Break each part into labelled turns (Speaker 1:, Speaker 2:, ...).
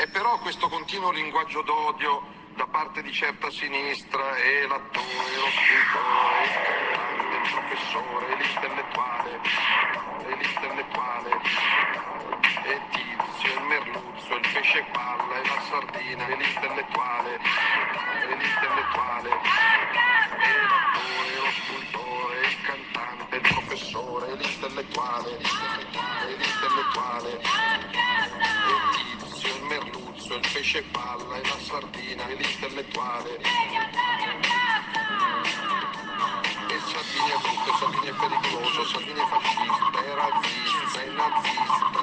Speaker 1: E però questo continuo linguaggio d'odio da parte di certa sinistra e l'attore, lo scrittore, il cantante, il professore, l'intellettuale, l'intellettuale, e Tizio, il merluzzo, il pesce palla e la sardina, l'intellettuale, l'intellettuale, e l'attore, lo scultore, il cantante, il professore, l'intellettuale, l'intellettuale, e Tizio, il merluzzo, il pesce palla e la sardina, e l'intellettuale. E Salvini è brutto, Salvini è pericoloso, Salvini è fascista, è razzista, è nazista.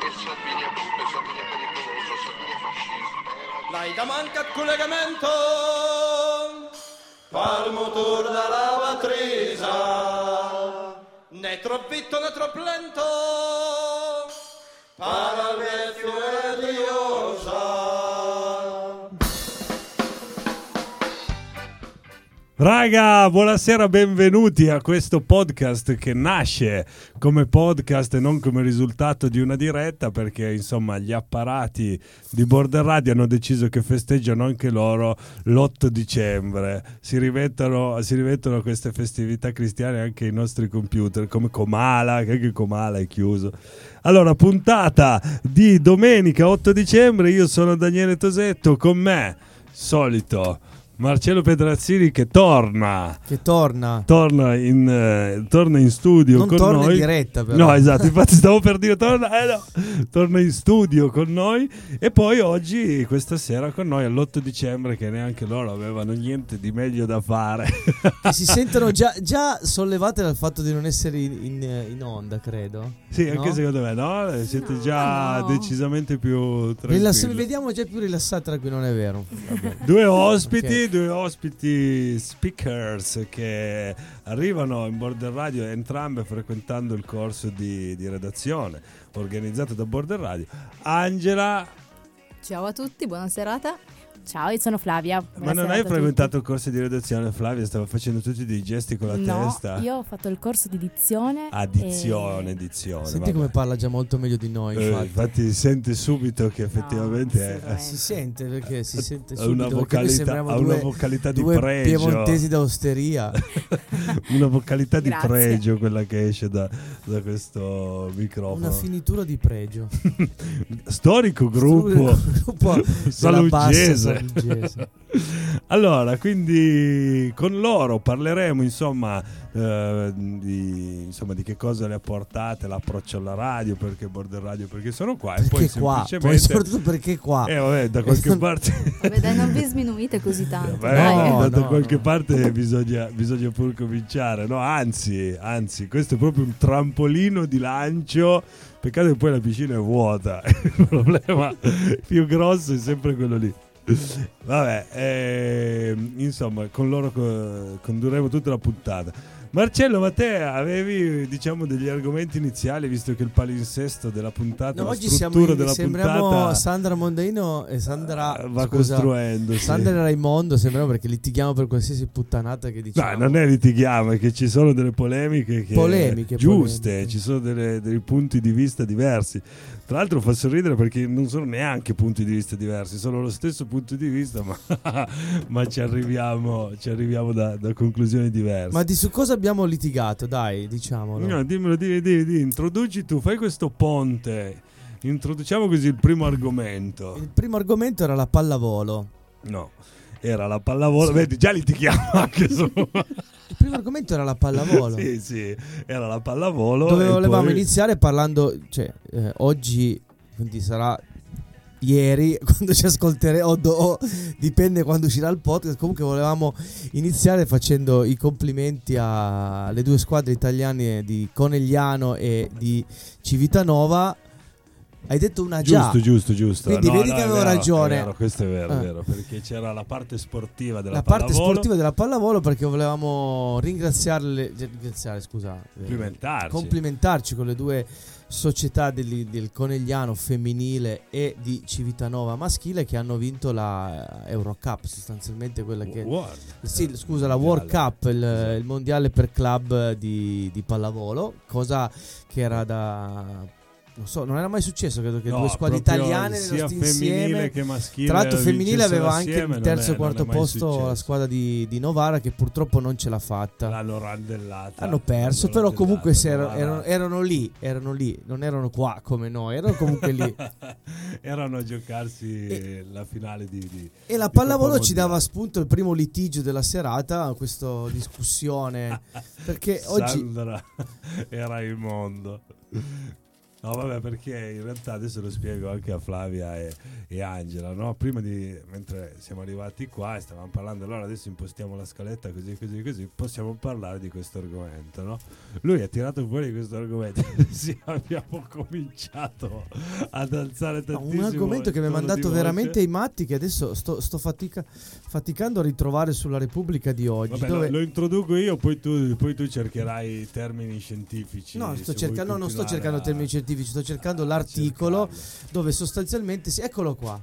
Speaker 1: E Salvini è brutto, Salvini è pericoloso, Salvini è fascista, è razzista.
Speaker 2: Dai da manca collegamento Pal motor da lavatrice Né troppo vitto né troppo lento Para il vecchio e diosa
Speaker 3: Raga, buonasera, benvenuti a questo podcast che nasce come podcast e non come risultato di una diretta perché insomma gli apparati di Border Radio hanno deciso che festeggiano anche loro l'8 dicembre. Si rimettono, si rimettono queste festività cristiane anche i nostri computer come Comala, che anche Comala è chiuso. Allora, puntata di domenica 8 dicembre, io sono Daniele Tosetto, con me, solito, Marcello Pedrazzini che torna.
Speaker 4: Che torna.
Speaker 3: Torna in, eh, torna in studio
Speaker 4: Non
Speaker 3: con
Speaker 4: torna in
Speaker 3: noi.
Speaker 4: diretta, però.
Speaker 3: No, esatto, infatti stavo per dire torna, eh no, torna in studio con noi e poi oggi, questa sera con noi all'8 dicembre che neanche loro avevano niente di meglio da fare.
Speaker 4: Che si sentono già, già sollevate dal fatto di non essere in, in- in onda, credo.
Speaker 3: sì, anche
Speaker 4: No?
Speaker 3: secondo me, no? Siete
Speaker 5: No,
Speaker 3: già
Speaker 5: no.
Speaker 3: decisamente più
Speaker 4: Rilass-
Speaker 3: tranquilli.
Speaker 4: vediamo già più rilassati tra qui, non è vero. Vabbè.
Speaker 3: Due ospiti,
Speaker 4: Ok.
Speaker 3: Due ospiti speakers che arrivano in Border Radio entrambe frequentando il corso di, di redazione organizzato da Border Radio. Angela,
Speaker 5: Ciao a tutti, buona serata. Ciao, io sono Flavia.
Speaker 3: ma non hai frequentato il corso di redazione? Flavia stava facendo tutti dei gesti con la
Speaker 5: no,
Speaker 3: testa.
Speaker 5: io ho fatto il corso di dizione.
Speaker 3: Addizione,
Speaker 5: e-
Speaker 3: edizione.
Speaker 4: Senti
Speaker 3: vabbè.
Speaker 4: come parla già molto meglio di noi,
Speaker 3: Eh,
Speaker 4: infatti.
Speaker 3: infatti si sente subito che effettivamente è-
Speaker 5: assolutamente.
Speaker 4: Si sente perché si sente
Speaker 3: ha
Speaker 4: subito
Speaker 3: una vocalità, ha una
Speaker 4: due,
Speaker 3: vocalità di
Speaker 4: due
Speaker 3: pregio.
Speaker 4: piemontesi d'osteria.
Speaker 3: una vocalità di
Speaker 5: Grazie.
Speaker 3: pregio quella che esce da, da questo microfono.
Speaker 4: Una finitura di pregio.
Speaker 3: Storico gruppo
Speaker 4: gruppo della
Speaker 3: Salugese. Allora, quindi con loro parleremo insomma, eh, di, insomma di che cosa le ha portate l'approccio alla radio, perché Border Radio, perché sono qua e poi
Speaker 4: Perché qua? Poi soprattutto perché qua?
Speaker 3: eh, vabbè, da qualche parte
Speaker 5: Vabbè, dai, non vi sminuite così tanto.
Speaker 3: Vabbè,
Speaker 5: dai.
Speaker 4: No,
Speaker 3: da, da
Speaker 4: no,
Speaker 3: qualche
Speaker 4: no.
Speaker 3: parte bisogna, bisogna pur cominciare, no? Anzi, anzi, questo è proprio un trampolino di lancio. Peccato che poi la piscina è vuota. Il problema più grosso è sempre quello lì. Vabbè, ehm, insomma, con loro co- condurremo tutta la puntata. Marcello, ma te avevi, diciamo, degli argomenti iniziali, visto che il palinsesto della puntata,
Speaker 4: No,
Speaker 3: la
Speaker 4: oggi siamo
Speaker 3: struttura
Speaker 4: in-
Speaker 3: della
Speaker 4: sembriamo
Speaker 3: puntata
Speaker 4: Sandra Mondaino e Sandra
Speaker 3: eh, va
Speaker 4: scusa,
Speaker 3: costruendosi.
Speaker 4: Sandra e Raimondo sembriamo perché litighiamo per qualsiasi puttanata che diciamo.
Speaker 3: No, non è litighiamo, è che ci sono delle polemiche che
Speaker 4: Polemiche,
Speaker 3: giuste,
Speaker 4: polemiche.
Speaker 3: ci sono delle- dei punti di vista diversi. Tra l'altro fa sorridere perché non sono neanche punti di vista diversi, sono lo stesso punto di vista, ma, ma ci arriviamo, ci arriviamo da, da conclusioni diverse.
Speaker 4: Ma di su cosa abbiamo litigato? Dai, diciamolo.
Speaker 3: No, dimmelo, di, di- di- introduci tu, fai questo ponte. Introduciamo così il primo argomento.
Speaker 4: Il primo argomento era la pallavolo.
Speaker 3: No, era la pallavolo.
Speaker 4: Sì.
Speaker 3: Vedi, già litighiamo anche su.
Speaker 4: Il primo argomento era la pallavolo.
Speaker 3: sì, sì, era la pallavolo.
Speaker 4: Dove volevamo
Speaker 3: poi-
Speaker 4: iniziare parlando, cioè, eh, oggi, quindi sarà ieri, quando ci ascolteremo, o, dipende quando uscirà il podcast. Comunque volevamo iniziare facendo i complimenti alle due squadre italiane di Conegliano e di Civitanova. Hai detto una già.
Speaker 3: Giusto, giusto, giusto.
Speaker 4: Quindi vedi
Speaker 3: no,
Speaker 4: che avevo
Speaker 3: vero,
Speaker 4: ragione.
Speaker 3: È vero, questo è vero, è
Speaker 4: Ah.
Speaker 3: vero, perché c'era la parte sportiva della
Speaker 4: la parte
Speaker 3: pallavolo,
Speaker 4: sportiva della pallavolo perché volevamo ringraziarle, ringraziare, scusa, eh,
Speaker 3: complimentarci.
Speaker 4: complimentarci con le due società degli- del Conegliano femminile e di Civitanova maschile che hanno vinto la Eurocup, sostanzialmente quella che
Speaker 3: Guarda.
Speaker 4: sì, scusa, la World. Cup, il, il mondiale per club di, di pallavolo, cosa che era da non so, non era mai successo, credo che
Speaker 3: No,
Speaker 4: due squadre italiane
Speaker 3: sia femminile che maschile.
Speaker 4: Tra l'altro femminile aveva anche
Speaker 3: assieme,
Speaker 4: il
Speaker 3: non
Speaker 4: terzo e quarto posto la squadra di, di Novara che purtroppo non ce l'ha fatta.
Speaker 3: L'hanno randellata.
Speaker 4: Hanno perso, però comunque erano, erano- erano lì, erano lì, non erano qua come noi, erano comunque lì.
Speaker 3: Erano a giocarsi la finale di, di-
Speaker 4: E la
Speaker 3: di
Speaker 4: pallavolo ci dava spunto il primo litigio della serata, questa discussione. Perché oggi
Speaker 3: Sandra era il mondo. No, vabbè, perché in realtà adesso lo spiego anche a Flavia e, e Angela, no? Prima di, mentre siamo arrivati qua e stavamo parlando, allora adesso impostiamo la scaletta così, così, così, possiamo parlare di questo argomento, no? Lui ha tirato fuori questo argomento, sì, abbiamo cominciato ad alzare
Speaker 4: No,
Speaker 3: tantissimo
Speaker 4: un argomento che mi ha mandato veramente ai matti che adesso sto, sto fatica- faticando a ritrovare sulla Repubblica di oggi.
Speaker 3: Vabbè,
Speaker 4: dove-
Speaker 3: lo, lo introduco io, poi tu, poi tu cercherai termini scientifici.
Speaker 4: No, sto cercando, no, non sto cercando
Speaker 3: a-
Speaker 4: termini scientifici, sto cercando
Speaker 3: a
Speaker 4: l'articolo
Speaker 3: cercarlo.
Speaker 4: dove sostanzialmente si, eccolo qua.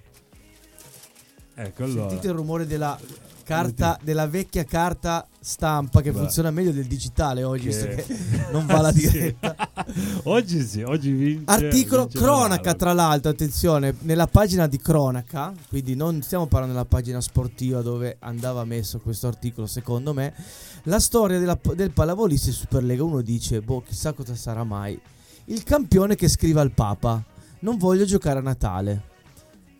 Speaker 3: Ecco, allora.
Speaker 4: Sentite il rumore della carta, della vecchia carta stampa che
Speaker 3: Beh.
Speaker 4: funziona meglio del digitale oggi, visto
Speaker 3: Che-
Speaker 4: che non va la
Speaker 3: Sì.
Speaker 4: diretta.
Speaker 3: oggi sì, oggi vince.
Speaker 4: Articolo
Speaker 3: vince
Speaker 4: cronaca, tra l'altro, attenzione, nella pagina di cronaca, quindi non stiamo parlando della pagina sportiva dove andava messo questo articolo, secondo me, la storia della- del pallavolista in Superlega 1 dice, boh, chissà cosa sarà mai. Il campione che scrive al Papa, non voglio giocare a Natale.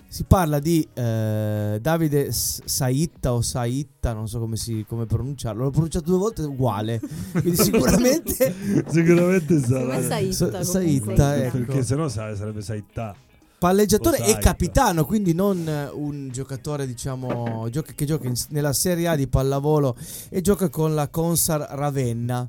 Speaker 4: Si parla di eh, Davide Saitta o Saitta, non so come, si, come pronunciarlo, l'ho pronunciato due volte uguale, quindi sicuramente...
Speaker 3: Sicuramente sarà.
Speaker 5: Saitta.
Speaker 4: Saitta, ecco.
Speaker 3: Perché sennò sa- sarebbe Saità.
Speaker 4: palleggiatore e capitano, quindi non eh, un giocatore diciamo gioca- che gioca in- nella Serie A di pallavolo e gioca con la Consar Ravenna,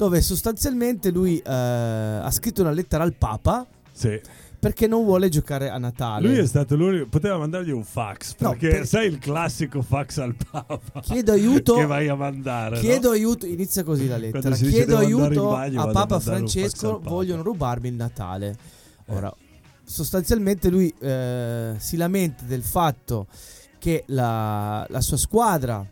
Speaker 4: dove sostanzialmente lui eh, ha scritto una lettera al Papa
Speaker 3: Sì.
Speaker 4: perché non vuole giocare a Natale.
Speaker 3: Lui è stato l'unico. Poteva mandargli un fax.
Speaker 4: No,
Speaker 3: Perché
Speaker 4: per-
Speaker 3: sai il classico fax al Papa.
Speaker 4: Chiedo aiuto.
Speaker 3: che vai a mandare. no?
Speaker 4: Chiedo aiuto, inizia così la lettera. Chiedo aiuto
Speaker 3: bagno,
Speaker 4: a Papa Francesco,
Speaker 3: Papa.
Speaker 4: vogliono rubarmi il Natale.
Speaker 3: Eh.
Speaker 4: Ora, sostanzialmente lui eh, si lamenta del fatto che la, la sua squadra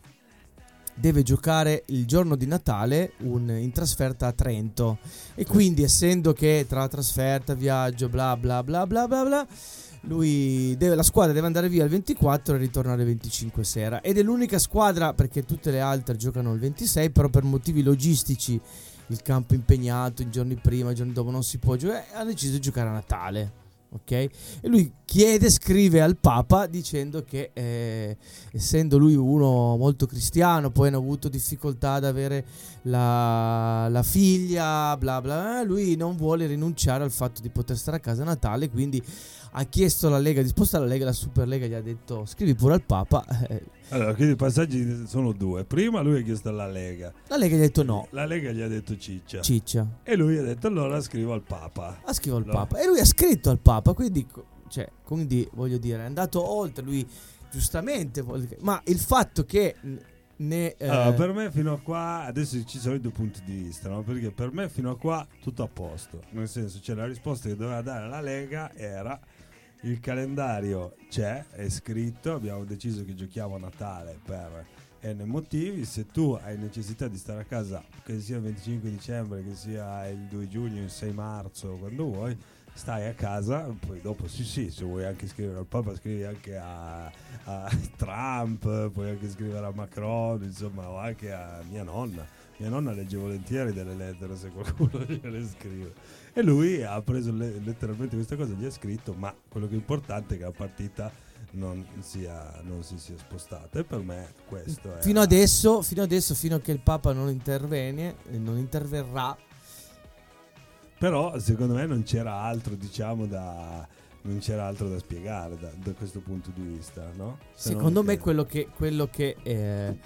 Speaker 4: deve giocare il giorno di Natale un- in trasferta a Trento. E quindi essendo che tra trasferta, viaggio, bla bla bla bla bla bla lui deve, la squadra deve andare via il 24 e ritornare il 25 sera. Ed è l'unica squadra perché tutte le altre giocano il 26 però per motivi logistici il campo impegnato i giorni prima i giorni dopo non si può giocare ha deciso di giocare a Natale ok? E lui chiede scrive al Papa dicendo che eh, essendo lui uno molto cristiano poi hanno avuto difficoltà ad avere la, la figlia bla bla lui non vuole rinunciare al fatto di poter stare a casa a Natale quindi ha chiesto alla Lega di spostare la Lega la Superlega gli ha detto scrivi pure al Papa eh,
Speaker 3: Allora, quindi i passaggi sono due. Prima lui ha chiesto alla Lega.
Speaker 4: la Lega gli ha detto no
Speaker 3: La Lega gli ha detto ciccia.
Speaker 4: ciccia
Speaker 3: E lui ha detto allora scrivo al Papa.
Speaker 4: ha scritto al
Speaker 3: No.
Speaker 4: Papa e lui ha scritto al Papa quindi, cioè, quindi voglio dire è andato oltre lui giustamente ma il fatto che ne eh,
Speaker 3: Allora, per me fino a qua, adesso ci sono i due punti di vista, no? Perché per me fino a qua tutto a posto. Nel senso, c'è la risposta che doveva dare la Lega era il calendario c'è, è scritto, abbiamo deciso che giochiamo a Natale per N motivi. Se tu hai necessità di stare a casa, che sia il 25 dicembre, che sia il 2 giugno, il 6 marzo, quando vuoi, stai a casa, poi dopo sì sì, se vuoi anche scrivere al Papa, scrivi anche a, a Trump, puoi anche scrivere a Macron, insomma, o anche a mia nonna. Mia nonna legge volentieri delle lettere se qualcuno gliele scrive. E lui ha preso le- letteralmente questa cosa, gli ha scritto, ma quello che è importante è che la partita non, sia, non si sia spostata. E per me questo è...
Speaker 4: fino adesso fino adesso fino a che il Papa non interviene eh, non interverrà
Speaker 3: Però secondo me non c'era altro, diciamo, da... Non c'era altro da spiegare da, da questo punto di vista, no? Se
Speaker 4: Secondo me
Speaker 3: che-
Speaker 4: quello che, quello che eh,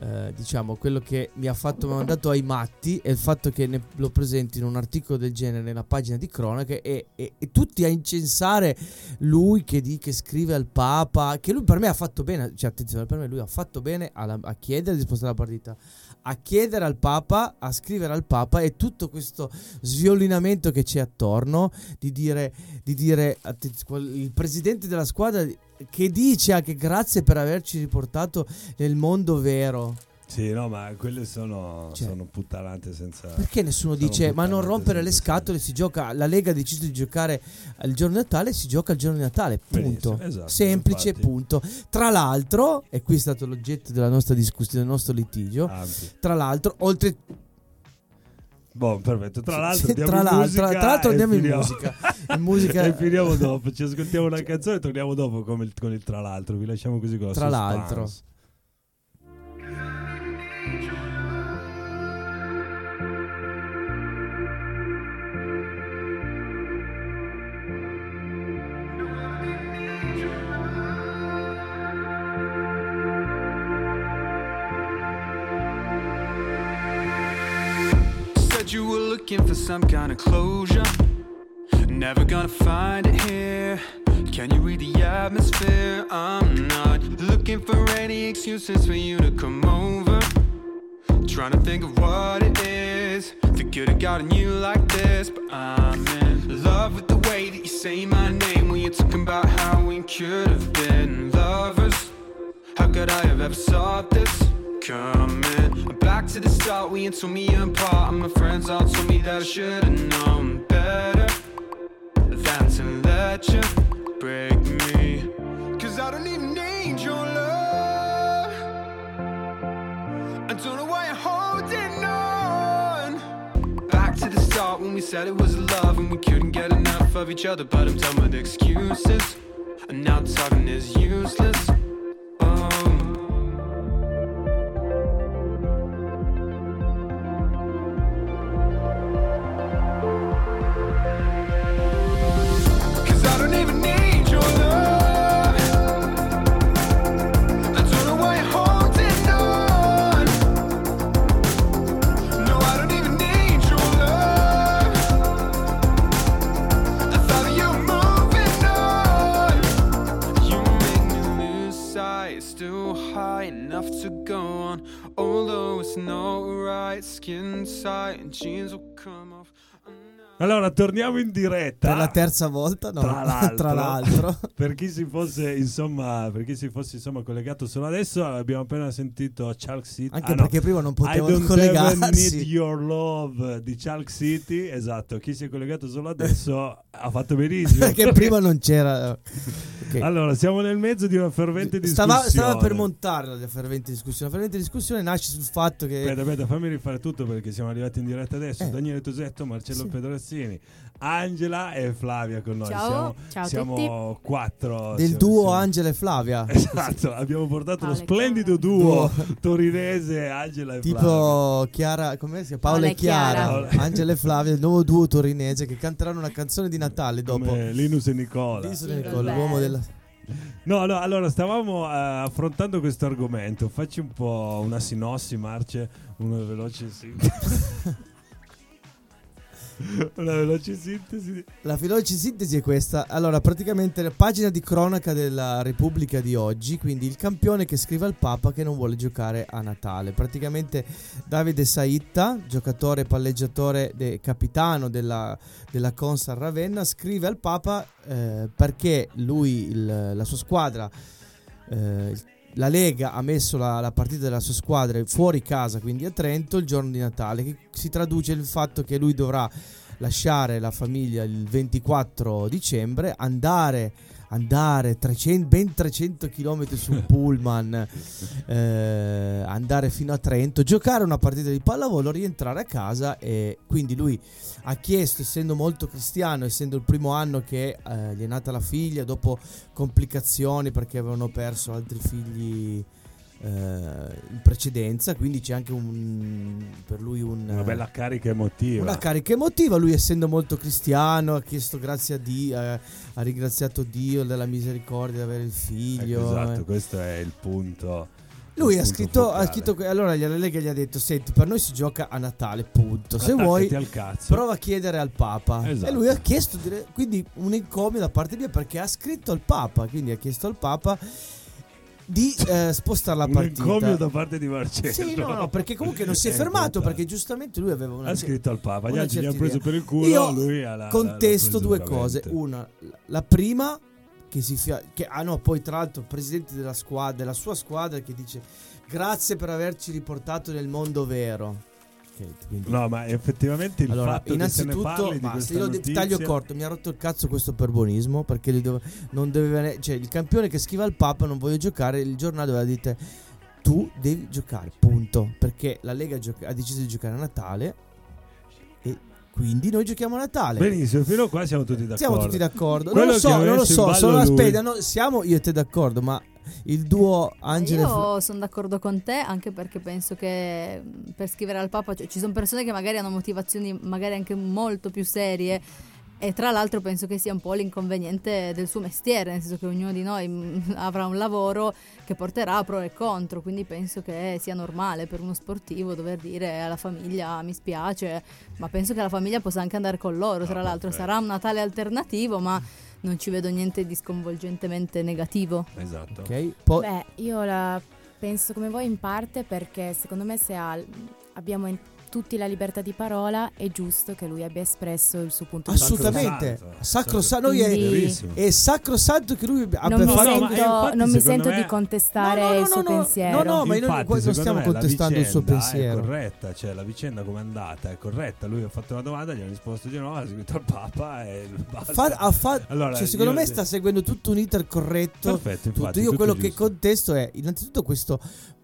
Speaker 4: eh, diciamo quello che mi ha fatto mandato ai matti è il fatto che ne- lo in un articolo del genere nella pagina di cronache e, e- e tutti a incensare lui che, di, che scrive al Papa che lui per me ha fatto bene cioè attenzione per me lui ha fatto bene alla- a chiedere di spostare la partita a chiedere al Papa a scrivere al Papa e tutto questo sviolinamento che c'è attorno di dire, di dire il presidente della squadra che dice anche grazie per averci riportato nel mondo vero.
Speaker 3: Sì, no, ma quelle sono,
Speaker 4: Cioè,
Speaker 3: sono puttanate senza...
Speaker 4: Perché nessuno dice ma non rompere le scatole, si gioca, la Lega ha deciso di giocare il giorno di Natale, si gioca il giorno di Natale, punto.
Speaker 3: Esatto,
Speaker 4: Semplice,
Speaker 3: infatti.
Speaker 4: punto. Tra l'altro, e qui è stato l'oggetto della nostra discussione, del nostro litigio,
Speaker 3: Ampio.
Speaker 4: tra l'altro, oltre
Speaker 3: Boh, perfetto. Tra l'altro,
Speaker 4: tra l'altro- tra l'altro andiamo in musica. In musica-
Speaker 3: e finiamo dopo. Ci ascoltiamo una canzone e torniamo dopo con il, con il tra l'altro. Vi lasciamo così con la
Speaker 4: Tra
Speaker 3: suspense.
Speaker 4: l'altro.
Speaker 6: Looking for some kind of closure. Never gonna find it here. Can you read the atmosphere? I'm not looking for any excuses for you to come over. Trying to think of what it is that could have gotten you like this. But I'm in love with the way that you say my name when you're talking about how we could have been lovers. How could I have ever thought this coming? To the start, we told me apart. And my friends all told me that I should have known better than to let you break me. Cause I don't even need your love. I don't know why you're holding on. Back to the start when we said it was love and we couldn't get enough of each other. But I'm done with excuses. And now talking is useless. Tight and jeans will come off.
Speaker 3: Allora, torniamo in diretta.
Speaker 4: per la terza volta, no?
Speaker 3: Tra l'altro,
Speaker 4: Tra l'altro.
Speaker 3: per chi si fosse insomma, per chi si fosse insomma collegato solo adesso, abbiamo appena sentito Chalk City.
Speaker 4: Anche
Speaker 3: Ah, no.
Speaker 4: perché prima non
Speaker 3: I
Speaker 4: potevano
Speaker 3: don't ever need
Speaker 4: collegarsi.
Speaker 3: your love di Chalk City. Esatto, chi si è collegato solo adesso ha fatto benissimo.
Speaker 4: Perché prima non c'era. ok.
Speaker 3: Allora, siamo nel mezzo di una fervente discussione.
Speaker 4: Stava, stava per montare la fervente discussione. La fervente discussione nasce sul fatto che.
Speaker 3: Aspetta, aspetta, fammi rifare tutto perché siamo arrivati in diretta adesso.
Speaker 4: Eh.
Speaker 3: Daniele Tosetto, Marcello
Speaker 4: Sì.
Speaker 3: Pedrazzini, Angela e Flavia con noi.
Speaker 5: Ciao,
Speaker 3: siamo
Speaker 5: ciao a
Speaker 3: siamo quattro.
Speaker 4: del
Speaker 3: siamo-
Speaker 4: duo
Speaker 3: siamo-
Speaker 4: Angela e Flavia.
Speaker 3: Esatto, abbiamo portato
Speaker 5: Paola
Speaker 3: lo
Speaker 5: e
Speaker 3: splendido
Speaker 5: Chiara.
Speaker 3: duo, torinese Angela e Flavia.
Speaker 4: Tipo Chiara, come si chiama? Paola,
Speaker 5: Paola
Speaker 4: e
Speaker 5: e
Speaker 4: Chiara,
Speaker 3: Chiara.
Speaker 4: Angela e Flavia, il nuovo duo torinese che canteranno una canzone di Natale dopo.
Speaker 3: Come Linus e Nicola.
Speaker 4: Lì sono
Speaker 5: Jingle
Speaker 4: Nicole, l'uomo della.
Speaker 3: No, no, allora stavamo eh, affrontando questo argomento. Facci un po' una sinossi, Marce, una veloce sintesi. una veloce sintesi.
Speaker 4: La veloce sintesi è questa. Allora, praticamente la pagina di cronaca della Repubblica di oggi, quindi il campione che scrive al Papa che non vuole giocare a Natale. Praticamente Davide Saitta, giocatore palleggiatore e capitano della, della Consar Ravenna, scrive al Papa eh, perché lui, il- la sua squadra, eh, la Lega ha messo la, la partita della sua squadra fuori casa, quindi a Trento, il giorno di Natale, che si traduce nel fatto che lui dovrà lasciare la famiglia il 24 dicembre, andare, andare 300 ben 300 km sul pullman, eh, andare fino a Trento, giocare una partita di pallavolo, rientrare a casa e quindi lui ha chiesto, essendo molto cristiano, essendo il primo anno che eh, gli è nata la figlia, dopo complicazioni perché avevano perso altri figli in precedenza, quindi c'è anche un, per lui un,
Speaker 3: Una bella carica emotiva.
Speaker 4: una carica emotiva, lui essendo molto cristiano ha chiesto grazie a Dio, eh, ha ringraziato Dio della misericordia di avere il figlio.
Speaker 3: Ecco, esatto,
Speaker 4: eh.
Speaker 3: questo è il punto.
Speaker 4: Lui ha scritto, ha scritto allora la Lega gli ha detto senti per noi si gioca a Natale punto, se
Speaker 3: Attaccati
Speaker 4: vuoi prova a chiedere al Papa
Speaker 3: Esatto.
Speaker 4: e lui ha chiesto quindi un encomio da parte mia perché ha scritto al Papa quindi ha chiesto al Papa di eh, spostare la
Speaker 3: un
Speaker 4: partita
Speaker 3: encomio da parte di Marcello.
Speaker 4: sì, no, no, perché comunque non si è
Speaker 3: È
Speaker 4: fermato
Speaker 3: importante.
Speaker 4: perché giustamente lui aveva una
Speaker 3: Ha scritto al Papa, gli altri gli
Speaker 4: certa
Speaker 3: hanno preso per il culo,
Speaker 4: Io
Speaker 3: lui ha la-
Speaker 4: contesto due cose. Una, la prima, che si fia- che ah no, poi tra l'altro il presidente della squadra, della sua squadra che dice grazie per averci riportato nel mondo vero. Ok, quindi-
Speaker 3: No, ma effettivamente il
Speaker 4: allora,
Speaker 3: fatto che se ne
Speaker 4: innanzitutto,
Speaker 3: parli
Speaker 4: basta,
Speaker 3: questa
Speaker 4: io
Speaker 3: notizia...
Speaker 4: taglio corto, mi ha rotto il cazzo questo perbonismo perché dove- non doveva, cioè, il campione che scrive al Papa non voglio giocare, il giornale doveva dire tu devi giocare, punto, perché la Lega gioca- ha deciso di giocare a Natale e quindi noi giochiamo a Natale.
Speaker 3: Benissimo, fino a qua siamo tutti d'accordo.
Speaker 4: Siamo tutti d'accordo.
Speaker 3: Quello
Speaker 4: Non lo so, non lo so.
Speaker 3: lui.
Speaker 4: aspetta, no, siamo io e te d'accordo, ma il duo Angelo e Fra-
Speaker 5: Io sono d'accordo con te anche perché penso che per scrivere al Papa cioè, ci sono persone che magari hanno motivazioni magari anche molto più serie e tra l'altro penso che sia un po' l'inconveniente del suo mestiere, nel senso che ognuno di noi avrà un lavoro che porterà pro e contro, quindi penso che sia normale per uno sportivo dover dire alla famiglia mi spiace, ma penso che la famiglia possa anche andare con loro, tra
Speaker 3: Ah,
Speaker 5: l'altro
Speaker 3: perfetto.
Speaker 5: sarà un Natale alternativo, ma non ci vedo niente di sconvolgentemente negativo.
Speaker 3: Esatto.
Speaker 4: Ok, poi
Speaker 7: Beh, io la penso come voi in parte perché secondo me se ha- abbiamo in- tutti la libertà di parola è giusto che lui abbia espresso il suo punto di vista.
Speaker 4: assolutamente
Speaker 3: Sacrosanto.
Speaker 4: sacrosanto. Noi è,
Speaker 7: Quindi-
Speaker 3: Verissimo.
Speaker 4: è sacrosanto che lui abbia
Speaker 7: Non mi,
Speaker 3: no,
Speaker 4: fatto.
Speaker 3: ma
Speaker 7: sento,
Speaker 3: infatti,
Speaker 7: non mi sento
Speaker 3: me-
Speaker 7: di contestare
Speaker 4: No, no, no,
Speaker 7: il suo
Speaker 4: no, no,
Speaker 7: pensiero.
Speaker 4: no, no, ma noi
Speaker 3: Infatti,
Speaker 4: qua non stiamo contestando il suo pensiero.
Speaker 3: È corretta, cioè la vicenda come è andata è corretta. Lui ha fatto una domanda, gli ha risposto di no, ha scritto al Papa e.
Speaker 4: Fa- ha fa-
Speaker 3: Allora,
Speaker 4: cioè, secondo
Speaker 3: io-
Speaker 4: me sta seguendo tutto un iter corretto.
Speaker 3: Perfetto,
Speaker 4: tutto.
Speaker 3: infatti,
Speaker 4: Io
Speaker 3: tutto
Speaker 4: quello che
Speaker 3: giusto.
Speaker 4: contesto è innanzitutto questo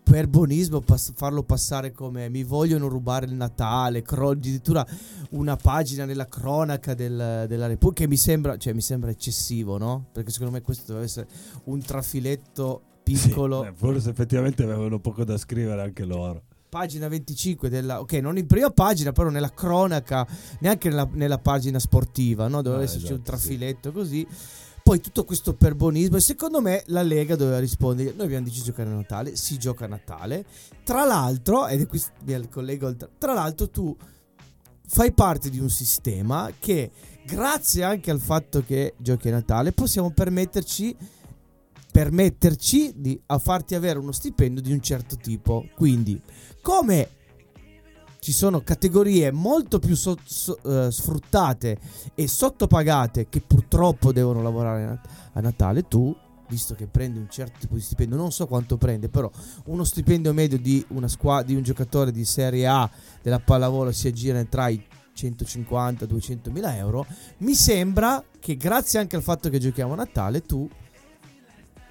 Speaker 4: perbonismo, pass- farlo passare come mi vogliono rubare il Natale, cro- addirittura una pagina nella cronaca del- della Repubblica, che mi sembra, cioè, mi sembra eccessivo, no? Perché secondo me questo deve essere un trafiletto
Speaker 3: Sì,
Speaker 4: piccolo.
Speaker 3: eh, forse effettivamente avevano poco da scrivere anche loro.
Speaker 4: Pagina 25 della... Ok, non in prima pagina, però nella cronaca, neanche nella, nella pagina sportiva, no? Doveva
Speaker 3: No,
Speaker 4: esserci un
Speaker 3: esatto, sì.
Speaker 4: trafiletto così. Poi tutto questo perbonismo e secondo me la Lega doveva rispondere, noi abbiamo deciso di giocare a Natale, si gioca a Natale. Tra l'altro, ed è qui mi collego tra, l'altro tu fai parte di un sistema che grazie anche al fatto che giochi a Natale possiamo permetterci permetterci di farti avere uno stipendio di un certo tipo. Quindi, come ci sono categorie molto più so- so- eh, sfruttate e sottopagate che purtroppo devono lavorare a, Natale, tu, visto che prendi un certo tipo di stipendio, non so quanto prende, però uno stipendio medio di, squa- di un giocatore di Serie A della pallavolo si aggira tra i 150 200 mila euro, mi sembra che grazie anche al fatto che giochiamo a Natale, tu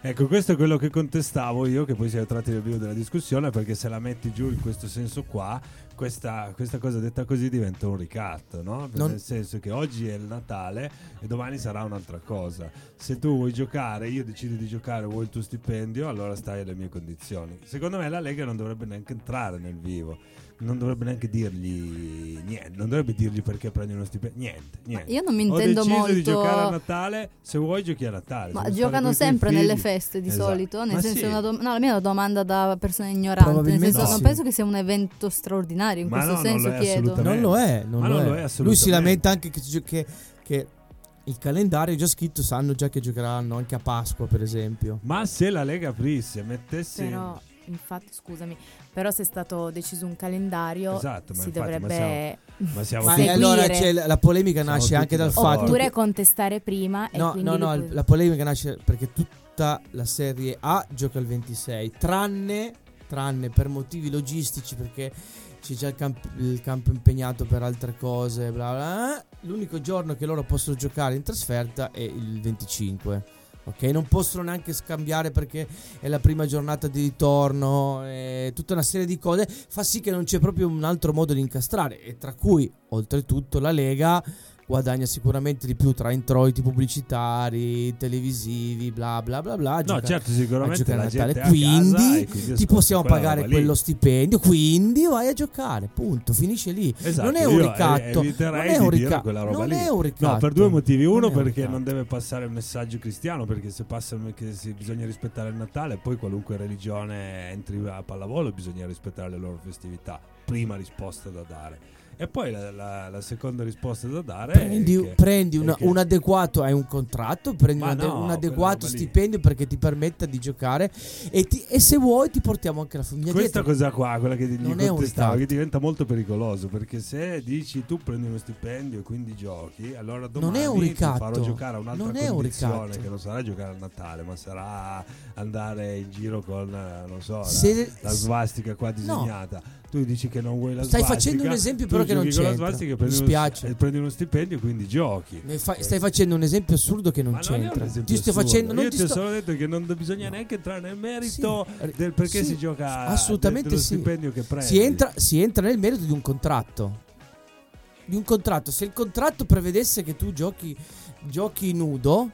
Speaker 3: Ecco, questo è quello che contestavo io, che poi siamo tratti nel vivo della discussione, perché se la metti giù in questo senso qua, questa, questa cosa detta così diventa un ricatto, no?
Speaker 4: Non-
Speaker 3: Nel senso che oggi è il Natale e domani sarà un'altra cosa. Se tu vuoi giocare, io decido di giocare, vuoi il tuo stipendio, allora stai alle mie condizioni. Secondo me la Lega non dovrebbe neanche entrare nel vivo. Non dovrebbe neanche dirgli niente, non dovrebbe dirgli perché prendi uno stipendio, niente, niente.
Speaker 5: Io non mi
Speaker 3: Ho
Speaker 5: intendo
Speaker 3: deciso
Speaker 5: molto.
Speaker 3: di giocare a Natale, se vuoi giochi a Natale.
Speaker 5: Ma
Speaker 3: se
Speaker 5: giocano sempre nelle feste di
Speaker 3: Esatto.
Speaker 5: solito, nel
Speaker 3: Ma
Speaker 5: senso
Speaker 3: sì.
Speaker 5: è una dom- no, la mia è una domanda da persona ignorante, nel senso non
Speaker 4: sì.
Speaker 5: penso che sia un evento straordinario in
Speaker 3: Ma
Speaker 5: questo
Speaker 3: no, non
Speaker 5: senso
Speaker 3: è
Speaker 5: chiedo.
Speaker 4: Non lo è, non
Speaker 3: Ma
Speaker 4: lo
Speaker 3: non
Speaker 4: è.
Speaker 3: lo è
Speaker 4: Lui si lamenta anche che, che- che il calendario è già scritto, sanno già che giocheranno anche a Pasqua, per esempio.
Speaker 3: Ma se la Lega aprisse, mettesse
Speaker 7: Però, infatti, scusami, però se è stato deciso un calendario
Speaker 3: Esatto,
Speaker 7: si
Speaker 3: infatti,
Speaker 7: dovrebbe
Speaker 3: ma siamo
Speaker 4: Ma
Speaker 3: tutti-
Speaker 4: e allora la, la polemica
Speaker 3: Siamo
Speaker 4: nasce anche dal
Speaker 3: d'accordo.
Speaker 4: fatto
Speaker 7: oppure contestare prima e
Speaker 4: No, no, no,
Speaker 7: poi-
Speaker 4: la polemica nasce perché tutta la Serie A gioca il 26, tranne, tranne per motivi logistici perché c'è già il, camp- il campo impegnato per altre cose, bla bla. bla. L'unico giorno che loro possono giocare in trasferta è il 25. Ok, non possono neanche scambiare perché è la prima giornata di ritorno, tutta una serie di cose. Fa sì che non c'è proprio un altro modo di incastrare. E tra cui oltretutto la Lega guadagna sicuramente di più tra introiti pubblicitari, televisivi, bla bla bla bla.
Speaker 3: No,
Speaker 4: gioca-
Speaker 3: certo, sicuramente
Speaker 4: giocare
Speaker 3: la
Speaker 4: a
Speaker 3: gente
Speaker 4: Quindi
Speaker 3: quindi
Speaker 4: ti possiamo pagare
Speaker 3: lì.
Speaker 4: quello stipendio, quindi vai a giocare, punto, finisce lì.
Speaker 3: Esatto,
Speaker 4: non è un ricatto, non è un ricatto, non
Speaker 3: lì.
Speaker 4: è un ricatto.
Speaker 3: No, per due motivi. Uno,
Speaker 4: Non un
Speaker 3: perché
Speaker 4: ricatto.
Speaker 3: non deve passare il messaggio cristiano, perché se passa che si- bisogna rispettare il Natale, poi qualunque religione entri a pallavolo bisogna rispettare le loro festività. Prima risposta da dare. E poi la, la- la seconda risposta da dare
Speaker 4: Prendi,
Speaker 3: è che,
Speaker 4: prendi una-
Speaker 3: che-
Speaker 4: un adeguato, hai un contratto, prendi un, ade-
Speaker 3: no,
Speaker 4: un adeguato stipendio perché ti permetta di giocare e, ti- e se vuoi ti portiamo anche la famiglia
Speaker 3: Questa
Speaker 4: dietro.
Speaker 3: cosa qua, quella che gli
Speaker 4: un
Speaker 3: contestavo, che diventa molto pericoloso perché se dici tu prendi uno stipendio e quindi giochi, allora domani
Speaker 4: Non è un
Speaker 3: ti farò giocare a un'altra
Speaker 4: Non un
Speaker 3: condizione
Speaker 4: ricatto.
Speaker 3: che non sarà giocare a Natale, ma sarà andare in giro con, eh, non so, la-
Speaker 4: Se-
Speaker 3: la, svastica qua disegnata. Tu dici che non vuoi la
Speaker 4: Stai
Speaker 3: svastica.
Speaker 4: facendo un esempio però che non c'entra. Mi
Speaker 3: prendi uno-
Speaker 4: spiace.
Speaker 3: e prendi uno stipendio quindi giochi.
Speaker 4: Fa- stai facendo un esempio assurdo che non
Speaker 3: Ma non
Speaker 4: c'entra.
Speaker 3: esempio
Speaker 4: Ti sto facendo. Non
Speaker 3: Io
Speaker 4: ti
Speaker 3: ti ho
Speaker 4: sto-
Speaker 3: solo detto che non bisogna neanche entrare nel merito
Speaker 4: Sì,
Speaker 3: del perché
Speaker 4: sì,
Speaker 3: si gioca
Speaker 4: assolutamente
Speaker 3: dello
Speaker 4: sì.
Speaker 3: stipendio che prendi.
Speaker 4: Si entra, si entra nel merito di un contratto. Di un contratto. Se il contratto prevedesse che tu giochi, giochi nudo,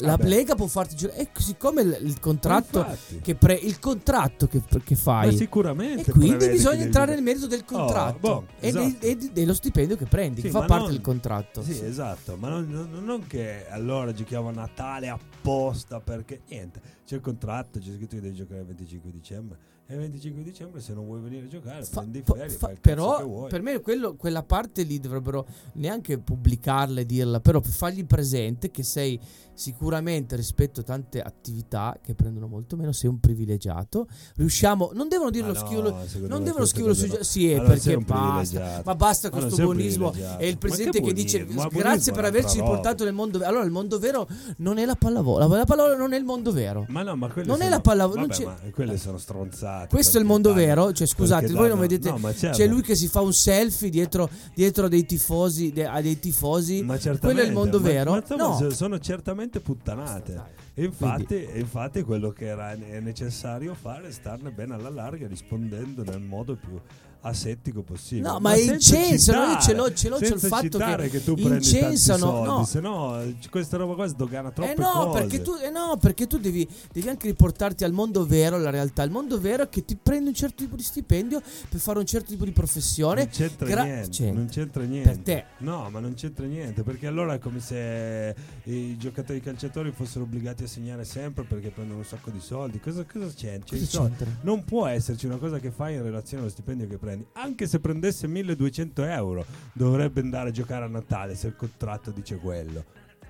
Speaker 4: la
Speaker 3: Vabbè.
Speaker 4: Lega può farti giocare. E siccome il, il
Speaker 3: Ma
Speaker 4: contratto che, pre- il contratto che, che
Speaker 3: Ma
Speaker 4: fai.
Speaker 3: sicuramente
Speaker 4: E quindi bisogna entrare nel merito del contratto
Speaker 3: boh,
Speaker 4: e,
Speaker 3: esatto.
Speaker 4: e di- dello stipendio che prendi,
Speaker 3: Sì,
Speaker 4: che fa
Speaker 3: ma
Speaker 4: parte
Speaker 3: non-
Speaker 4: del contratto.
Speaker 3: Sì,
Speaker 4: Sì.
Speaker 3: esatto, ma non, non- non che allora giochiamo a Natale apposta perché niente, c'è il contratto, c'è scritto che devi giocare il 25 dicembre e il 25 dicembre se non vuoi venire a giocare
Speaker 4: Fa-
Speaker 3: prendi
Speaker 4: fa-
Speaker 3: ferie,
Speaker 4: fa-
Speaker 3: che
Speaker 4: però per me quello- quella parte lì dovrebbero neanche pubblicarla e dirla, però per fargli presente che sei sicuramente rispetto a tante attività che prendono molto meno, sei un privilegiato. Riusciamo, non devono dirlo
Speaker 3: Ma no,
Speaker 4: schiulo, non devono
Speaker 3: cose
Speaker 4: sui
Speaker 3: no.
Speaker 4: sì, è
Speaker 3: non
Speaker 4: perché basta. Ma basta
Speaker 3: non
Speaker 4: questo buonismo e il presidente
Speaker 3: che
Speaker 4: che dice grazie per
Speaker 3: è
Speaker 4: averci riportato nel mondo vero. Allora il mondo vero non è la pallavolo, la pallavolo non è il mondo vero.
Speaker 3: Ma no, ma quelle
Speaker 4: Non è
Speaker 3: sono-
Speaker 4: la pallavolo,
Speaker 3: vabbè, ma quelle sono stronzate.
Speaker 4: Questo è il mondo vero? Cioè, scusate, voi non vedete.
Speaker 3: certo.
Speaker 4: C'è lui che si fa un selfie dietro, dietro dei tifosi, a dei tifosi. Quello è il mondo vero? no.
Speaker 3: so- sono certamente puttanate. E infatti, e infatti quello che era necessario fare è starne bene alla larga rispondendo nel modo più asettico possibile.
Speaker 4: No, ma
Speaker 3: senza
Speaker 4: incensano, io ce l'ho- ce l'ho, il fatto che
Speaker 3: che tu
Speaker 4: incensano, no.
Speaker 3: se no eh, questa roba qua sdogana troppe
Speaker 4: Eh no,
Speaker 3: cose.
Speaker 4: perché tu, eh no, perché tu devi, devi anche riportarti al mondo vero, alla realtà. Il mondo vero è che ti prendi un certo tipo di stipendio per fare un certo tipo di professione.
Speaker 3: non c'entra
Speaker 4: Gra-
Speaker 3: niente,
Speaker 4: c'entra.
Speaker 3: non c'entra niente.
Speaker 4: Per te.
Speaker 3: No, ma non c'entra niente, perché allora è come se i giocatori calciatori fossero obbligati a segnare sempre perché prendono un sacco di soldi. Cosa, cosa c'entra? Cioè,
Speaker 4: Cosa c'entra?
Speaker 3: Non può esserci una cosa che fai in relazione allo stipendio che prendi. Anche se prendesse 1200 euro, dovrebbe andare a giocare a Natale se il contratto dice quello.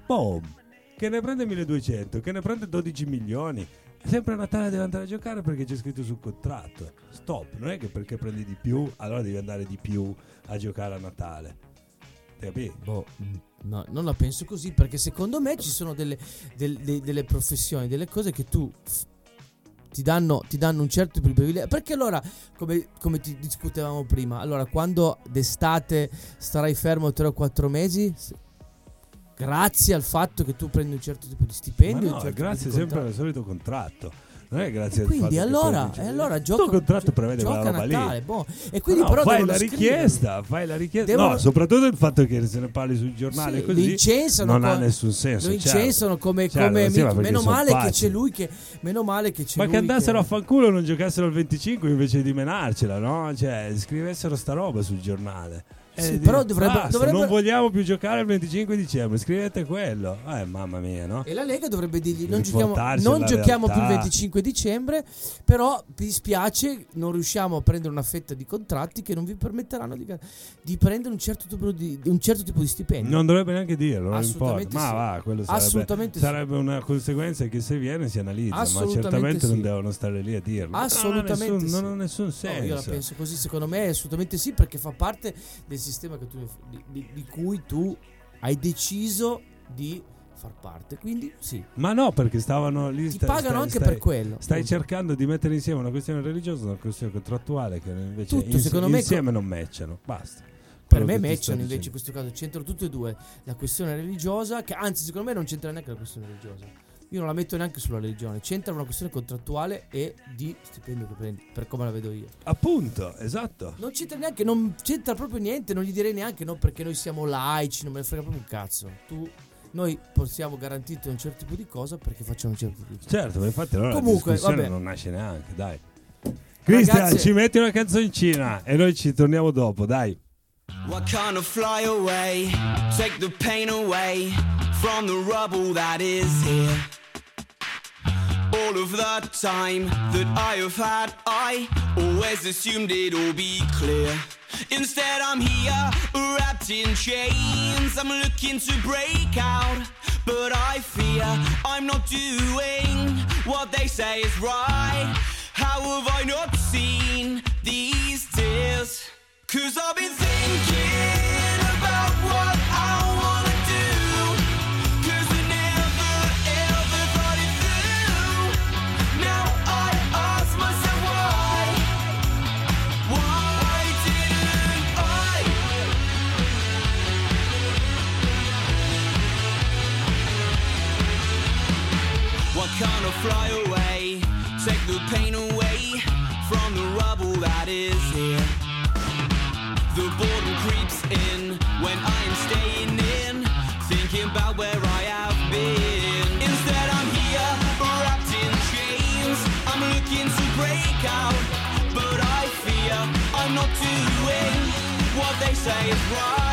Speaker 3: Boom! Che ne prende 1200, che ne prende 12 milioni. Sempre a Natale deve andare a giocare perché c'è scritto sul contratto. Stop, non è che perché prendi di più, allora devi andare di più a giocare a Natale. Ti capi?
Speaker 4: Boh, no, non la penso così perché secondo me ci sono delle, del- de- delle professioni, delle cose che tu ti danno, ti danno un certo tipo di privilegio. Perché allora, come, come ti discutevamo prima, allora quando d'estate starai fermo 3 o 4 mesi, grazie al fatto che tu prendi un certo tipo di stipendio,
Speaker 3: no,
Speaker 4: certo
Speaker 3: grazie sempre al solito contratto. Non è grazie al
Speaker 4: Quindi
Speaker 3: che
Speaker 4: allora, e allora
Speaker 3: Il
Speaker 4: gioca,
Speaker 3: tuo contratto prevede
Speaker 4: gioca
Speaker 3: quella roba lì.
Speaker 4: Natale, boh. E quindi
Speaker 3: No,
Speaker 4: però
Speaker 3: fai la richiesta, fai la richiesta.
Speaker 4: Devono-
Speaker 3: No, soprattutto il fatto che se ne parli sul giornale
Speaker 4: Sì,
Speaker 3: così non ha nessun senso.
Speaker 4: Lo
Speaker 3: certo.
Speaker 4: incensano come,
Speaker 3: Certo,
Speaker 4: come
Speaker 3: ma
Speaker 4: amico. Meno male che c'è
Speaker 3: facili.
Speaker 4: lui che. Meno male che c'è
Speaker 3: Ma che andassero a fanculo e non giocassero al 25 invece di menarcela, no? Cioè, scrivessero sta roba sul giornale.
Speaker 4: Sì,
Speaker 3: di-
Speaker 4: però dovrebbe-
Speaker 3: basta,
Speaker 4: dovrebbe-
Speaker 3: non vogliamo più giocare il 25 dicembre, scrivete quello. Eh, mamma mia, no?
Speaker 4: E la Lega dovrebbe dirgli: Non giochiamo, non giochiamo più il
Speaker 3: realtà.
Speaker 4: 25 dicembre. Però mi dispiace, non riusciamo a prendere una fetta di contratti che non vi permetteranno di, di prendere un certo, tipo di, un certo tipo di stipendio.
Speaker 3: Non dovrebbe neanche dirlo, non
Speaker 4: Assolutamente
Speaker 3: importa. Ma
Speaker 4: sì.
Speaker 3: va, quello sarebbe,
Speaker 4: Assolutamente sì.
Speaker 3: sarebbe una conseguenza che se viene si analizza, ma certamente non
Speaker 4: sì.
Speaker 3: devono stare lì a dirlo.
Speaker 4: Assolutamente
Speaker 3: non ha nessun,
Speaker 4: sì.
Speaker 3: non ha nessun
Speaker 4: No,
Speaker 3: senso.
Speaker 4: io la penso così, secondo me assolutamente sì, perché fa parte del sistema che tu, di, di- di cui tu hai deciso di far parte. Quindi sì,
Speaker 3: Ma no, perché stavano lì.
Speaker 4: ti
Speaker 3: sta-
Speaker 4: pagano
Speaker 3: stai-
Speaker 4: anche
Speaker 3: stai-
Speaker 4: per quello.
Speaker 3: Stai cercando di mettere insieme una questione religiosa e una questione contrattuale che invece
Speaker 4: Tutto,
Speaker 3: ins-
Speaker 4: secondo me,
Speaker 3: insieme non matchano. Basta.
Speaker 4: Per me matchano invece in questo caso, c'entrano tutte e due la questione religiosa, che anzi secondo me non c'entra neanche la questione religiosa. Io non la metto neanche sulla religione, c'entra una questione contrattuale e di stipendio che prendi, per come la vedo io.
Speaker 3: Appunto, esatto.
Speaker 4: Non c'entra neanche, non c'entra proprio niente, non gli direi neanche no perché noi siamo laici, non me ne frega proprio un cazzo. Tu, noi possiamo garantirti un certo tipo di cosa perché facciamo un certo tipo di cosa.
Speaker 3: Certo, ma infatti allora
Speaker 4: Comunque,
Speaker 3: la discussione
Speaker 4: vabbè.
Speaker 3: non nasce neanche, dai. Cristian,
Speaker 4: Ragazzi-
Speaker 3: ci metti una canzoncina e noi ci torniamo dopo, dai.
Speaker 8: Why can't I fly away? Take the pain away from the rubble that is here. All of the time that I have had, I always assumed it'd all be clear. Instead, I'm here, wrapped in chains. I'm looking to break out, but I fear I'm not doing what they say is right. How have I not seen these tears? Cause I've been thinking about what fly away? Take the pain away from the rubble that is here. The boredom creeps in when I am staying in, thinking about where I have been. Instead, I'm here, wrapped in chains. I'm looking to break out, but I fear I'm not doing what they say is right.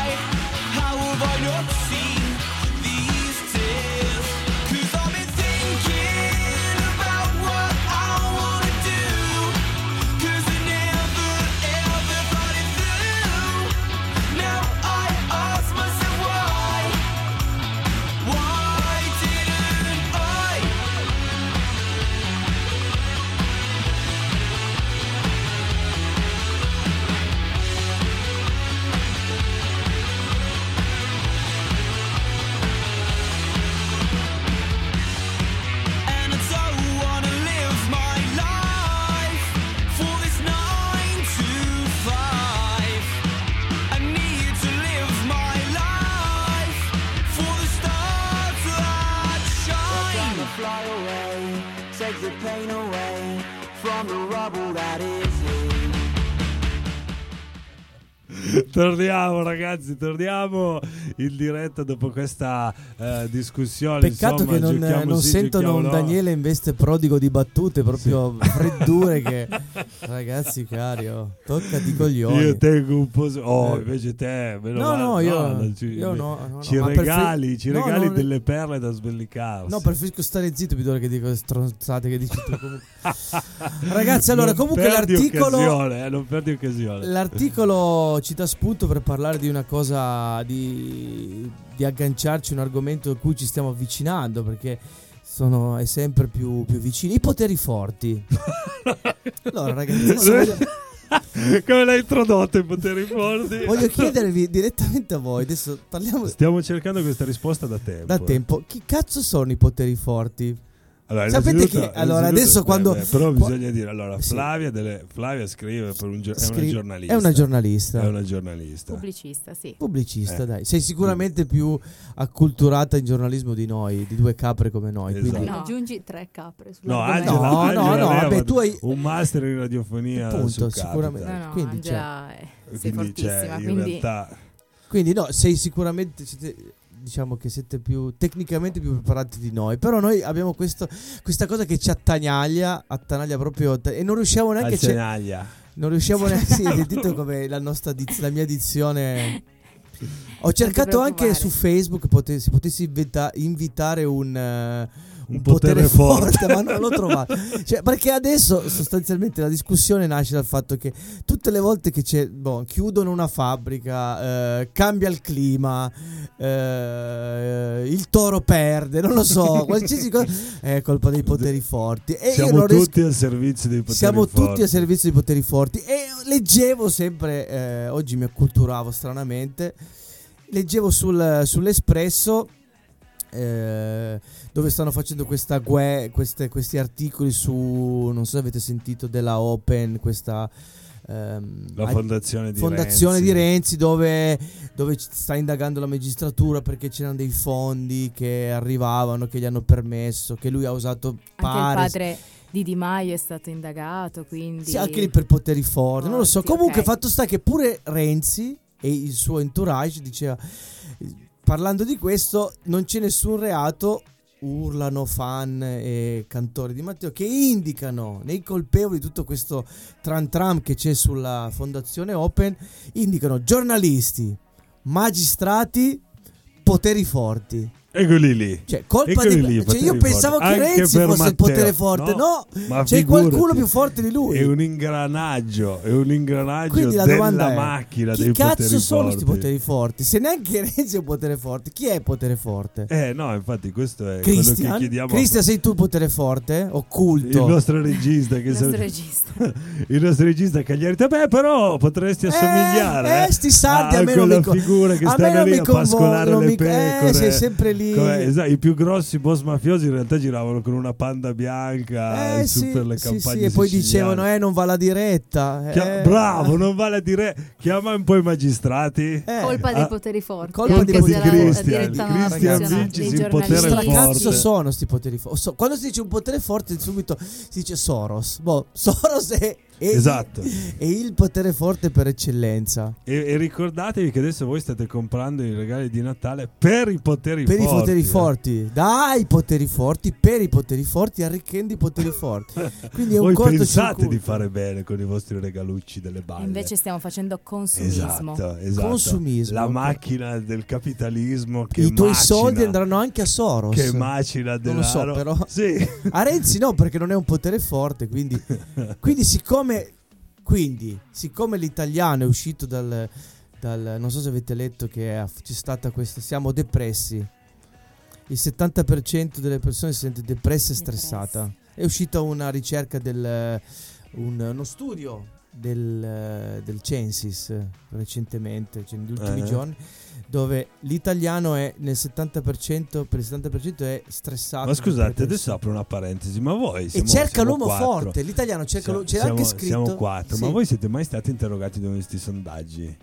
Speaker 3: Torniamo ragazzi, torniamo in diretta dopo questa eh, discussione.
Speaker 4: Peccato
Speaker 3: insomma,
Speaker 4: che non,
Speaker 3: giochiamo
Speaker 4: non
Speaker 3: sì,
Speaker 4: sentono un
Speaker 3: no.
Speaker 4: Daniele in veste prodigo di battute, proprio freddure che... Ragazzi cari, oh, toccati coglioni.
Speaker 3: Io tengo un po'. Oh,
Speaker 4: Eh.
Speaker 3: invece te, meno
Speaker 4: No,
Speaker 3: male.
Speaker 4: no, io-
Speaker 3: non ci,
Speaker 4: io no, no, no,
Speaker 3: ci
Speaker 4: ma prefer-
Speaker 3: regali, ci
Speaker 4: no,
Speaker 3: regali delle perle da sbellicarsi.
Speaker 4: No, preferisco stare zitto più d'ora che dico stronzate che dici tu. Ragazzi, allora,
Speaker 3: Non
Speaker 4: comunque l'articolo...
Speaker 3: eh, non perdi occasione.
Speaker 4: L'articolo ci dà spunto per parlare di una cosa, di, di agganciarci a un argomento a cui ci stiamo avvicinando perché sono è sempre più, più vicini. I poteri forti. Allora, ragazzi, voglio,
Speaker 3: Come l'hai introdotto i poteri forti?
Speaker 4: voglio chiedervi direttamente a voi. Adesso parliamo
Speaker 3: Stiamo cercando questa risposta da tempo.
Speaker 4: da tempo. Chi cazzo sono i poteri forti?
Speaker 3: Allora,
Speaker 4: Sapete che- allora, adesso quando-
Speaker 3: beh, però bisogna dire, allora,
Speaker 4: Sì.
Speaker 3: Flavia, delle- Flavia scrive per un è una giornalista.
Speaker 4: È una giornalista.
Speaker 3: È una giornalista.
Speaker 7: Pubblicista, sì.
Speaker 4: Pubblicista,
Speaker 3: Eh.
Speaker 4: dai. Sei sicuramente più acculturata in giornalismo di noi, di due capre come noi.
Speaker 3: Esatto.
Speaker 4: Quindi,
Speaker 5: No, aggiungi tre capre
Speaker 3: No. Angela,
Speaker 4: No,
Speaker 3: Angela
Speaker 4: no, no,
Speaker 3: ha
Speaker 4: vabbè, tu hai-
Speaker 3: un master in radiofonia
Speaker 4: Appunto,
Speaker 3: su
Speaker 4: sicuramente.
Speaker 5: No, no,
Speaker 4: Quindi,
Speaker 5: Angela è- sei
Speaker 3: Quindi,
Speaker 5: fortissima,
Speaker 3: cioè, in
Speaker 5: quindi
Speaker 3: realtà
Speaker 4: quindi no, sei sicuramente siete- diciamo che siete più tecnicamente più preparati di noi, però noi abbiamo questo, questa cosa che ci attanaglia, attanaglia proprio e non riusciamo neanche
Speaker 3: Alzenaglia.
Speaker 4: non riusciamo neanche sì, sentite come la nostra diz- la mia dizione Ho cercato anche su Facebook pote- se potessi invita- invitare un, eh, un potere,
Speaker 3: potere
Speaker 4: forte, ma non l'ho trovato. Cioè, perché adesso sostanzialmente la discussione nasce dal fatto che tutte le volte che c'è, boh, chiudono una fabbrica, eh, cambia il clima, eh, il toro perde, non lo so, qualsiasi cosa è colpa dei poteri forti. E
Speaker 3: Siamo tutti al servizio dei poteri
Speaker 4: siamo
Speaker 3: forti.
Speaker 4: tutti a servizio dei poteri forti e leggevo sempre, eh, oggi mi acculturavo stranamente, leggevo sul- sull'Espresso eh, dove stanno facendo questa gue- queste- questi articoli su, non so se avete sentito della Open, questa... ehm,
Speaker 3: La fondazione di
Speaker 4: fondazione
Speaker 3: Renzi.
Speaker 4: di Renzi dove, dove sta indagando la magistratura perché c'erano dei fondi che arrivavano, che gli hanno permesso, che lui ha usato
Speaker 7: Anche il
Speaker 4: pare
Speaker 7: padre di Di Maio è stato indagato, quindi...
Speaker 4: sì, anche lì per poteri forti, non lo so. Comunque,
Speaker 7: ok.
Speaker 4: fatto sta che pure Renzi e il suo entourage diceva, parlando di questo, non c'è nessun reato. Urlano fan e cantori di Matteo che indicano nei colpevoli tutto questo tram tram che c'è sulla fondazione Open. Indicano giornalisti, magistrati, poteri forti.
Speaker 3: Eccoli lì.
Speaker 4: Cioè, colpa
Speaker 3: Eccoli
Speaker 4: di
Speaker 3: lì,
Speaker 4: cioè, io pensavo
Speaker 3: forti.
Speaker 4: che
Speaker 3: Anche
Speaker 4: Renzi fosse il
Speaker 3: Matteo.
Speaker 4: potere forte. No,
Speaker 3: ma
Speaker 4: c'è
Speaker 3: figurati.
Speaker 4: qualcuno più forte di lui.
Speaker 3: È un ingranaggio, è un ingranaggio
Speaker 4: Quindi la
Speaker 3: della
Speaker 4: è:
Speaker 3: macchina
Speaker 4: chi
Speaker 3: dei
Speaker 4: cazzo sono questi poteri forti? Se neanche Renzi è un potere forte, chi è il potere forte?
Speaker 3: Eh no, infatti questo è quello che
Speaker 4: Christian?
Speaker 3: chiediamo
Speaker 4: Christian, sei tu il potere forte? Occulto.
Speaker 3: il nostro regista che
Speaker 5: Il nostro regista.
Speaker 3: il nostro regista Cagliari beh però potresti assomigliare
Speaker 4: eh, sti sardi
Speaker 3: a
Speaker 4: a me non mi
Speaker 3: figura che
Speaker 4: a
Speaker 3: stanno
Speaker 4: non
Speaker 3: lì a pascolare le
Speaker 4: mi-
Speaker 3: pecore
Speaker 4: eh, sei sempre lì.
Speaker 3: Come- esatto, i più grossi boss mafiosi in realtà giravano con una panda bianca
Speaker 4: Eh,
Speaker 3: su
Speaker 4: sì,
Speaker 3: per le
Speaker 4: sì,
Speaker 3: campagne
Speaker 4: sì, e poi dicevano: Eh, non va la diretta.
Speaker 3: Chia-
Speaker 4: eh.
Speaker 3: bravo non vale a dire chiama un po' i magistrati
Speaker 4: Eh,
Speaker 5: Colpa dei
Speaker 3: ah,
Speaker 5: poteri forti.
Speaker 4: colpa
Speaker 5: anche
Speaker 4: dei poteri
Speaker 5: la- la diretta
Speaker 3: Christian
Speaker 5: funzionato.
Speaker 3: Vinci
Speaker 7: Dei
Speaker 3: il potere
Speaker 4: Che
Speaker 3: forte
Speaker 4: cazzo sono sti poteri forti? Quando si dice un potere forte, subito si dice Soros. Boh, Soros è, è-
Speaker 3: Esatto.
Speaker 4: è il potere forte per eccellenza.
Speaker 3: e, e ricordatevi che adesso voi state comprando i regali di Natale per i poteri
Speaker 4: Per
Speaker 3: forti
Speaker 4: i poteri
Speaker 3: eh.
Speaker 4: forti, dai poteri forti, per i poteri forti, arricchendo i poteri forti. Quindi è un
Speaker 3: voi pensate di fare bene con i vostri regalucci delle
Speaker 7: E
Speaker 3: balle
Speaker 7: invece stiamo facendo consumismo.
Speaker 3: Esatto, esatto.
Speaker 4: Consumismo,
Speaker 3: La macchina del capitalismo che
Speaker 4: I tuoi
Speaker 3: macina-
Speaker 4: soldi andranno anche a Soros.
Speaker 3: che macina
Speaker 4: Non
Speaker 3: denaro.
Speaker 4: lo so, però.
Speaker 3: Sì.
Speaker 4: A Renzi no, perché non è un potere forte, quindi, quindi siccome quindi, siccome l'italiano è uscito dal, dal- non so se avete letto che è- c'è stata questa siamo depressi. Il 70% delle persone si sente depressa e stressata. È uscita una ricerca del un- uno studio del, del Censis recentemente, cioè negli ultimi
Speaker 3: Eh.
Speaker 4: giorni, dove l'italiano è nel 70%, per il 70% è stressato.
Speaker 3: Ma scusate, adesso apro una parentesi, ma voi
Speaker 4: E
Speaker 3: siamo,
Speaker 4: cerca
Speaker 3: siamo
Speaker 4: l'uomo
Speaker 3: quattro.
Speaker 4: forte, l'italiano cerca
Speaker 3: Siamo-
Speaker 4: l'uomo, c'è
Speaker 3: siamo,
Speaker 4: anche scritto.
Speaker 3: Siamo quattro, ma
Speaker 4: Sì.
Speaker 3: voi siete mai stati interrogati da questi sondaggi?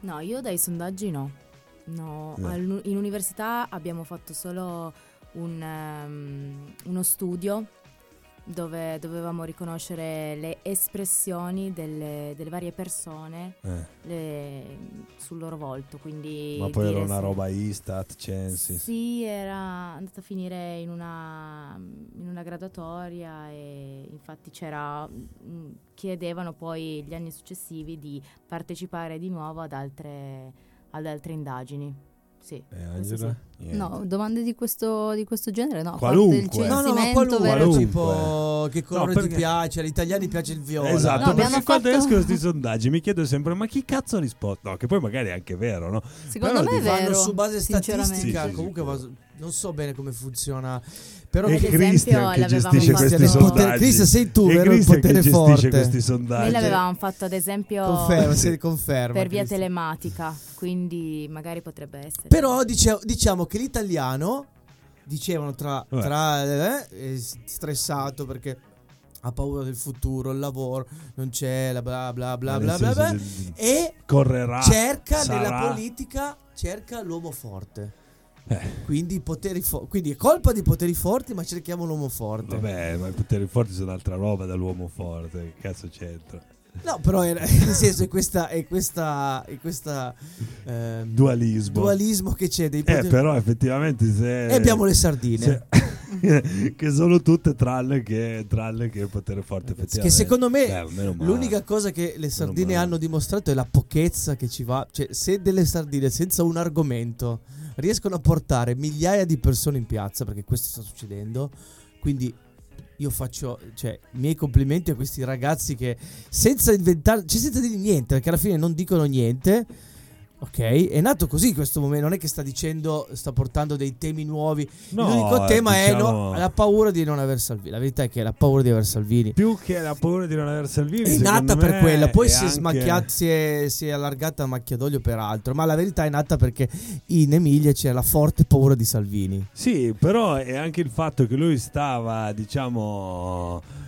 Speaker 7: No, io dai sondaggi no. No,
Speaker 3: No.
Speaker 7: in università abbiamo fatto solo un, ehm, uno studio dove dovevamo riconoscere le espressioni delle, delle varie persone
Speaker 3: Eh,
Speaker 7: le- sul loro volto. Quindi
Speaker 3: ma poi era una roba Istat, Censis.
Speaker 7: Sì, era andata a finire in una, in una graduatoria e infatti c'era mm, chiedevano poi gli anni successivi di partecipare di nuovo ad altre, ad altre indagini. Sì,
Speaker 3: Eh, Angela?
Speaker 7: sì.
Speaker 5: No, domande di questo, di questo genere no.
Speaker 3: Qualunque.
Speaker 5: il
Speaker 3: No, no,
Speaker 4: No, no, ma qualunque,
Speaker 5: vero?
Speaker 4: Tipo che colore
Speaker 3: perché-
Speaker 4: ti piace, agli italiani piace il viola.
Speaker 3: Esatto,
Speaker 5: No,
Speaker 3: perché quando
Speaker 5: fatto-
Speaker 3: escono questi sondaggi mi chiedo sempre ma chi cazzo ha risposto? No, che poi magari è anche vero, no?
Speaker 5: Secondo
Speaker 3: Però
Speaker 5: me è vero.
Speaker 4: su base statistica,
Speaker 3: Sì, sì,
Speaker 4: comunque non so bene come funziona, però
Speaker 3: E
Speaker 7: ad esempio,
Speaker 3: Christian che
Speaker 7: l'avevamo
Speaker 3: gestisce
Speaker 7: fatto-
Speaker 3: questi sondaggi.
Speaker 4: Christian, sei tu,
Speaker 3: e
Speaker 4: vero, il
Speaker 3: Christian che
Speaker 4: potere forte.
Speaker 3: questi
Speaker 7: Noi
Speaker 3: sondaggi.
Speaker 7: l'avevamo fatto ad esempio
Speaker 4: conferma, si conferma.
Speaker 7: per via
Speaker 4: Cristian.
Speaker 7: telematica, quindi magari potrebbe essere.
Speaker 4: Però dice- diciamo che l'italiano dicevano tra,
Speaker 3: Vabbè.
Speaker 4: tra eh, è stressato perché ha paura del futuro, il lavoro, non c'è, la bla bla bla
Speaker 3: Nel
Speaker 4: bla bla,
Speaker 3: senso
Speaker 4: bla
Speaker 3: di-
Speaker 4: e
Speaker 3: correrà
Speaker 4: cerca
Speaker 3: sarà.
Speaker 4: nella politica cerca l'uomo forte.
Speaker 3: Eh.
Speaker 4: Quindi, fo- quindi è colpa di poteri forti, ma cerchiamo l'uomo forte.
Speaker 3: Vabbè, ma i poteri forti sono altra roba dall'uomo forte. Che cazzo c'entra?
Speaker 4: No, però era- nel senso è questa è questa è questa ehm,
Speaker 3: Dualismo.
Speaker 4: dualismo che c'è dei
Speaker 3: Eh,
Speaker 4: poteri.
Speaker 3: però effettivamente se...
Speaker 4: e abbiamo le sardine.
Speaker 3: se- che sono tutte tranne che, tranne che potere forte
Speaker 4: Che
Speaker 3: effettivamente.
Speaker 4: secondo me
Speaker 3: Beh.
Speaker 4: L'unica cosa che le sardine hanno dimostrato è la pochezza che ci va. Cioè, se delle sardine senza un argomento riescono a portare migliaia di persone in piazza, perché questo sta succedendo, quindi io faccio cioè, i miei complimenti a questi ragazzi che senza inventare, cioè senza dire niente, perché alla fine non dicono niente. Ok, è nato così questo momento, non è che sta dicendo, sta portando dei temi nuovi.
Speaker 3: No,
Speaker 4: L'unico tema è
Speaker 3: diciamo-
Speaker 4: no, la paura di non aver Salvini. La verità è che è la paura di aver Salvini.
Speaker 3: Più che la paura di non aver Salvini,
Speaker 4: È nata per quella, poi
Speaker 3: è
Speaker 4: si è,
Speaker 3: anche-
Speaker 4: si, è, si è allargata a macchia d'olio per altro, ma la verità è nata perché in Emilia c'è la forte paura di Salvini.
Speaker 3: Sì, però è anche il fatto che lui stava, diciamo, eh,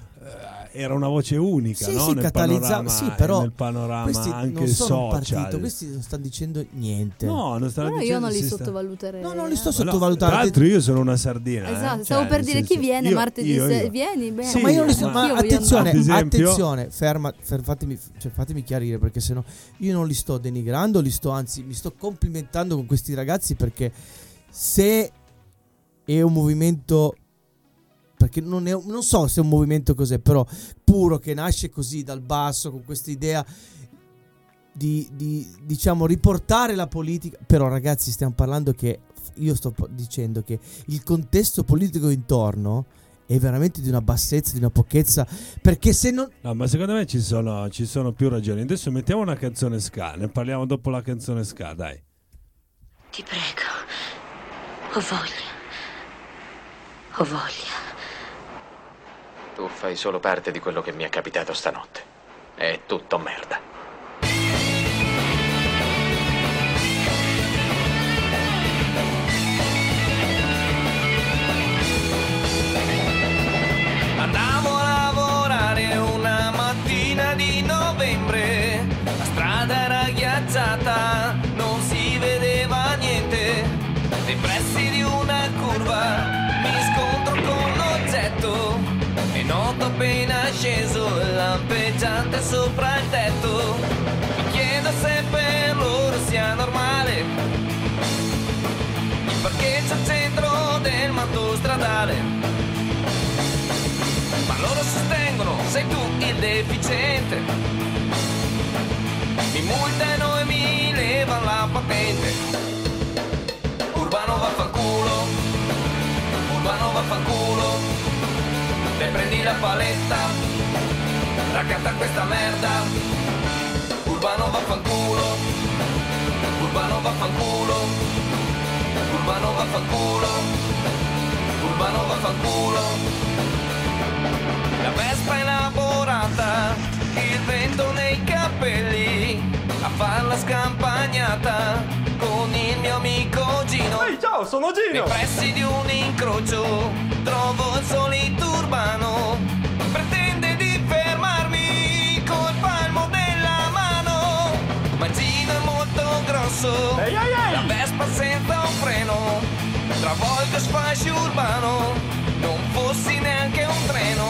Speaker 3: era una voce unica,
Speaker 4: Sì,
Speaker 3: no?
Speaker 4: sì,
Speaker 3: nel panorama,
Speaker 4: sì, però
Speaker 3: nel panorama
Speaker 4: Questi
Speaker 3: anche
Speaker 4: non sono
Speaker 3: social.
Speaker 4: partito, questi non stanno dicendo niente.
Speaker 3: No, non stanno
Speaker 5: Però io
Speaker 3: dicendo
Speaker 5: non li sottovaluterei.
Speaker 4: No, non li sto
Speaker 5: eh.
Speaker 3: No,
Speaker 4: sottovalutando.
Speaker 3: Tra l'altro io sono una sardina. eh.
Speaker 5: Esatto,
Speaker 3: Cioè,
Speaker 5: stavo per
Speaker 3: nel
Speaker 5: dire chi viene
Speaker 3: io-
Speaker 5: martedì
Speaker 3: io-
Speaker 5: se-
Speaker 3: io.
Speaker 5: vieni, bene.
Speaker 3: Sì,
Speaker 4: ma io non li sto,
Speaker 3: ma-
Speaker 4: attenzione,
Speaker 3: esempio-
Speaker 4: attenzione, ferma, fer- fatemi, cioè, fatemi chiarire perché sennò io non li sto denigrando, li sto anzi mi sto complimentando con questi ragazzi perché se è un movimento perché non, è, non so se è un movimento cos'è, però puro che nasce così dal basso con questa idea di, di, diciamo riportare la politica, però ragazzi stiamo parlando che io sto dicendo che il contesto politico intorno è veramente di una bassezza, di una pochezza, perché se non...
Speaker 3: No, ma secondo me ci sono, ci sono più ragioni. Adesso mettiamo una canzone ska, ne parliamo dopo la canzone ska, dai.
Speaker 9: Ti prego. Ho voglia. Ho voglia.
Speaker 10: Tu fai solo parte di quello che mi è capitato stanotte. È tutto merda.
Speaker 11: Andavo a lavorare una mattina di novembre, la strada era ghiacciata, appena sceso lampeggiante sopra il tetto. Mi chiedo se per loro sia normale il parcheggio al centro del manto stradale. Ma loro sostengono, sei tu il deficiente. Mi multano e mi levano la patente. Urbano vaffanculo, urbano vaffanculo. Te prendi la paletta, raccatta questa merda. Urbano vaffanculo, urbano vaffanculo. Urbano vaffanculo, urbano vaffanculo. La Vespa elaborata, il vento nei capelli, a far la scampagnata con il mio amico Gino. Ehi ciao, sono Gino! Nei pressi di un incrocio trovo il solito urbano, pretende di fermarmi col palmo della mano, ma è molto grosso, la Vespa senza un freno, travolge sfasci urbano, non fossi neanche un treno.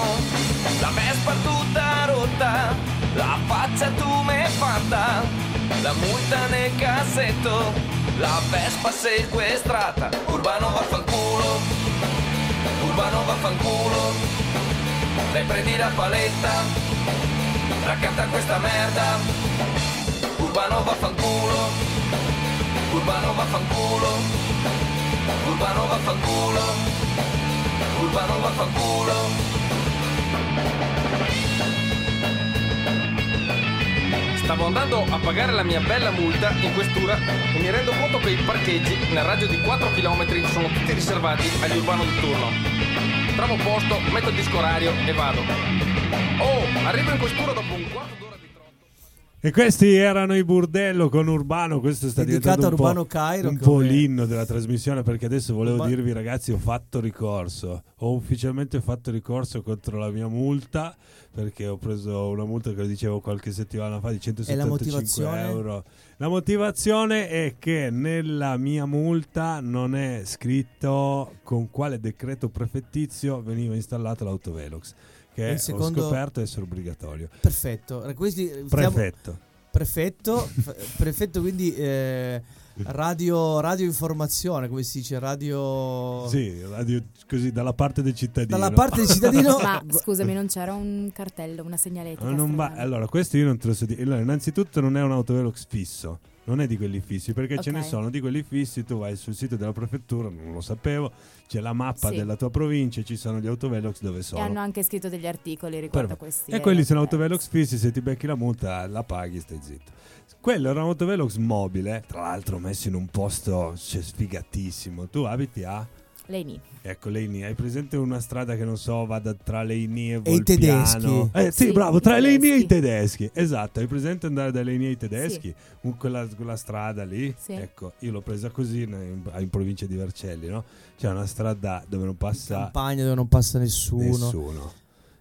Speaker 11: La Vespa tutta rotta, la faccia tu m'hai fatta, la multa nel cassetto, la Vespa sequestrata. Urbano vaffanculo, urbano vaffanculo, lei prendi la paletta, raccatta questa merda. Urbano vaffanculo, urbano vaffanculo, urbano vaffanculo, urbano vaffanculo.
Speaker 12: Stavo andando a pagare la mia bella multa in questura e mi rendo conto che i parcheggi nel raggio di 4 km sono tutti riservati agli urbano di turno. Trovo posto, metto il disco orario e vado. Oh, arrivo in questura dopo un
Speaker 3: E questi erano i Burdello con Urbano. Questo sta diventando un po',
Speaker 4: Urbano Cairo,
Speaker 3: un po' l'inno della trasmissione. Perché adesso volevo
Speaker 4: Urba-
Speaker 3: dirvi, ragazzi, ho fatto ricorso. Ho ufficialmente fatto ricorso contro la mia multa. Perché ho preso una multa che lo dicevo qualche settimana fa di 175
Speaker 4: motivazione?
Speaker 3: euro. La motivazione è che nella mia multa non è scritto con quale decreto prefettizio veniva installato l'autovelox. Che
Speaker 4: Il secondo-
Speaker 3: ho scoperto essere obbligatorio.
Speaker 4: Perfetto. Questi, stiamo-
Speaker 3: Prefetto.
Speaker 4: Prefetto, f- prefetto quindi eh, radio, radio informazione, come si dice, radio...
Speaker 3: Sì, radio così dalla parte del cittadino.
Speaker 4: Dalla parte del cittadino...
Speaker 7: Ma scusami, non c'era un cartello, una segnaletica?
Speaker 3: Ma non va- allora, questo io non te lo so dire. Allora, innanzitutto non è un autovelox fisso. Non è di quelli fissi, perché ce ne sono di quelli fissi. Tu vai sul sito della prefettura, non lo sapevo. C'è la mappa
Speaker 7: Sì.
Speaker 3: della tua provincia, ci sono gli autovelox dove
Speaker 7: E
Speaker 3: sono.
Speaker 7: hanno anche scritto degli articoli riguardo a
Speaker 3: Perfetto.
Speaker 7: questi.
Speaker 3: E quelli sono
Speaker 7: autovelox.
Speaker 3: autovelox fissi, se ti becchi la multa la paghi, stai zitto. Quello era un autovelox mobile, tra l'altro messo in un posto cioè, sfigatissimo. Tu abiti a...
Speaker 7: Leni.
Speaker 3: Ecco, Leini, hai presente una strada che non so, vada tra Leini e
Speaker 4: E i
Speaker 3: Volpiano?
Speaker 4: tedeschi.
Speaker 3: Eh, sì,
Speaker 7: Sì,
Speaker 3: bravo, tra Leini e i
Speaker 7: tedeschi.
Speaker 3: tedeschi. Esatto, hai presente andare da Leini ai tedeschi? Un- quella, quella strada lì?
Speaker 7: Sì.
Speaker 3: Ecco, io l'ho presa così in, in provincia di Vercelli, no? C'è una strada dove non passa
Speaker 4: Campagna dove non passa nessuno.
Speaker 3: nessuno.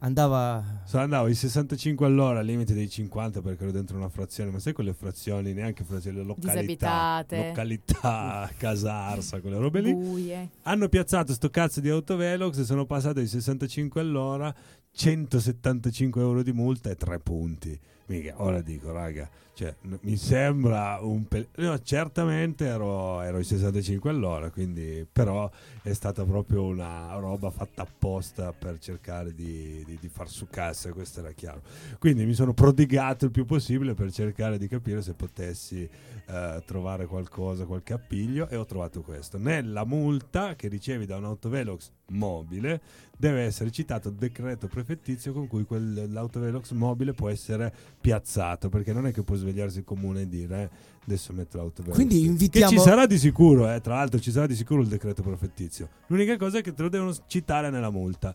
Speaker 4: Andava...
Speaker 3: So, andavo ai 65 all'ora al limite dei 50 perché ero dentro una frazione, ma sai quelle frazioni, neanche frazioni, località,
Speaker 7: Disabitate.
Speaker 3: località, casarsa, quelle robe lì.
Speaker 7: Buie.
Speaker 3: Hanno piazzato sto cazzo di autovelox e sono passati ai 65 all'ora, 175 euro di multa e 3 punti. Mica, ora dico, raga, cioè, mi sembra un pe- no, certamente ero, ero ai 65 all'ora, quindi però è stata proprio una roba fatta apposta per cercare di, di- di far su cassa, questo era chiaro. Quindi mi sono prodigato il più possibile per cercare di capire se potessi eh, trovare qualcosa, qualche appiglio e ho trovato questo. Nella multa che ricevi da un autovelox mobile deve essere citato il decreto prefettizio con cui quel- l'autovelox mobile può essere piazzato, perché non è che può svegliarsi il comune e dire "Eh, adesso metto l'autovelox.
Speaker 4: Quindi invitiamo-
Speaker 3: Che ci sarà di sicuro, eh, tra l'altro ci sarà di sicuro il decreto prefettizio. L'unica cosa è che te lo devono citare nella multa.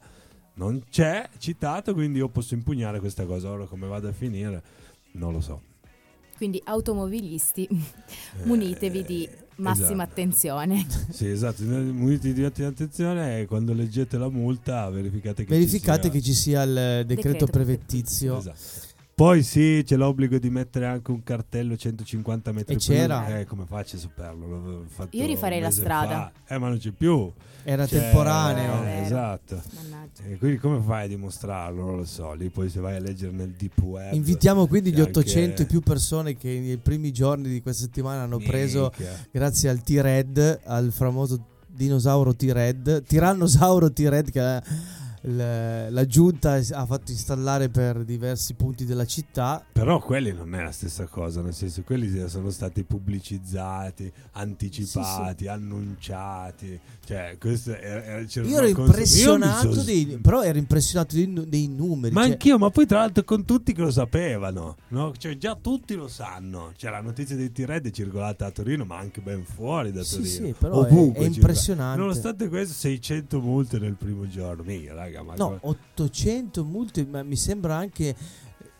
Speaker 3: Non c'è citato, quindi io posso impugnare questa cosa. Ora come vado a finire non lo so.
Speaker 7: Quindi automobilisti, munitevi di massima
Speaker 3: esatto.
Speaker 7: attenzione.
Speaker 3: Sì, esatto, muniti di attenzione e quando leggete la multa verificate che
Speaker 4: Verificate
Speaker 3: ci sia...
Speaker 4: che ci sia il decreto,
Speaker 7: Decreto
Speaker 4: prefettizio.
Speaker 3: Esatto. Poi sì, c'è l'obbligo di mettere anche un cartello 150 metri
Speaker 4: E c'era?
Speaker 3: Eh, come faccio a saperlo?
Speaker 7: Io rifarei la strada.
Speaker 3: fa. Eh, ma non c'è più.
Speaker 4: Era
Speaker 3: Cioè,
Speaker 4: temporaneo.
Speaker 3: eh, esatto.
Speaker 7: Mannaggia.
Speaker 3: E quindi come fai a dimostrarlo? Non lo so. Lì poi se vai a leggere nel deep web.
Speaker 4: Invitiamo quindi gli
Speaker 3: c'è anche-
Speaker 4: 800 e più persone che nei primi giorni di questa settimana hanno preso,
Speaker 3: Minchia.
Speaker 4: grazie al T-Red, al famoso dinosauro T-Red, tirannosauro T-Red che la, giunta ha fatto installare per diversi punti della città.
Speaker 3: Però quelli non è la stessa cosa, nel senso quelli sono stati pubblicizzati, anticipati, annunciati. Cioè, questo era,
Speaker 4: Io ero impressionato,
Speaker 3: Io so-
Speaker 4: dei, però ero impressionato dei, dei numeri.
Speaker 3: Ma
Speaker 4: cioè-
Speaker 3: anch'io, ma poi tra l'altro con tutti che lo sapevano, no? Cioè già tutti lo sanno. Cioè la notizia di T-Red è circolata a Torino, ma anche ben fuori da
Speaker 4: Sì,
Speaker 3: Torino.
Speaker 4: sì, però è-
Speaker 3: Ovunque
Speaker 4: è
Speaker 3: circola.
Speaker 4: impressionante.
Speaker 3: Nonostante questo 600 multe nel primo giorno. Mica, raga, ma
Speaker 4: No,
Speaker 3: come-
Speaker 4: 800 multe, ma mi sembra anche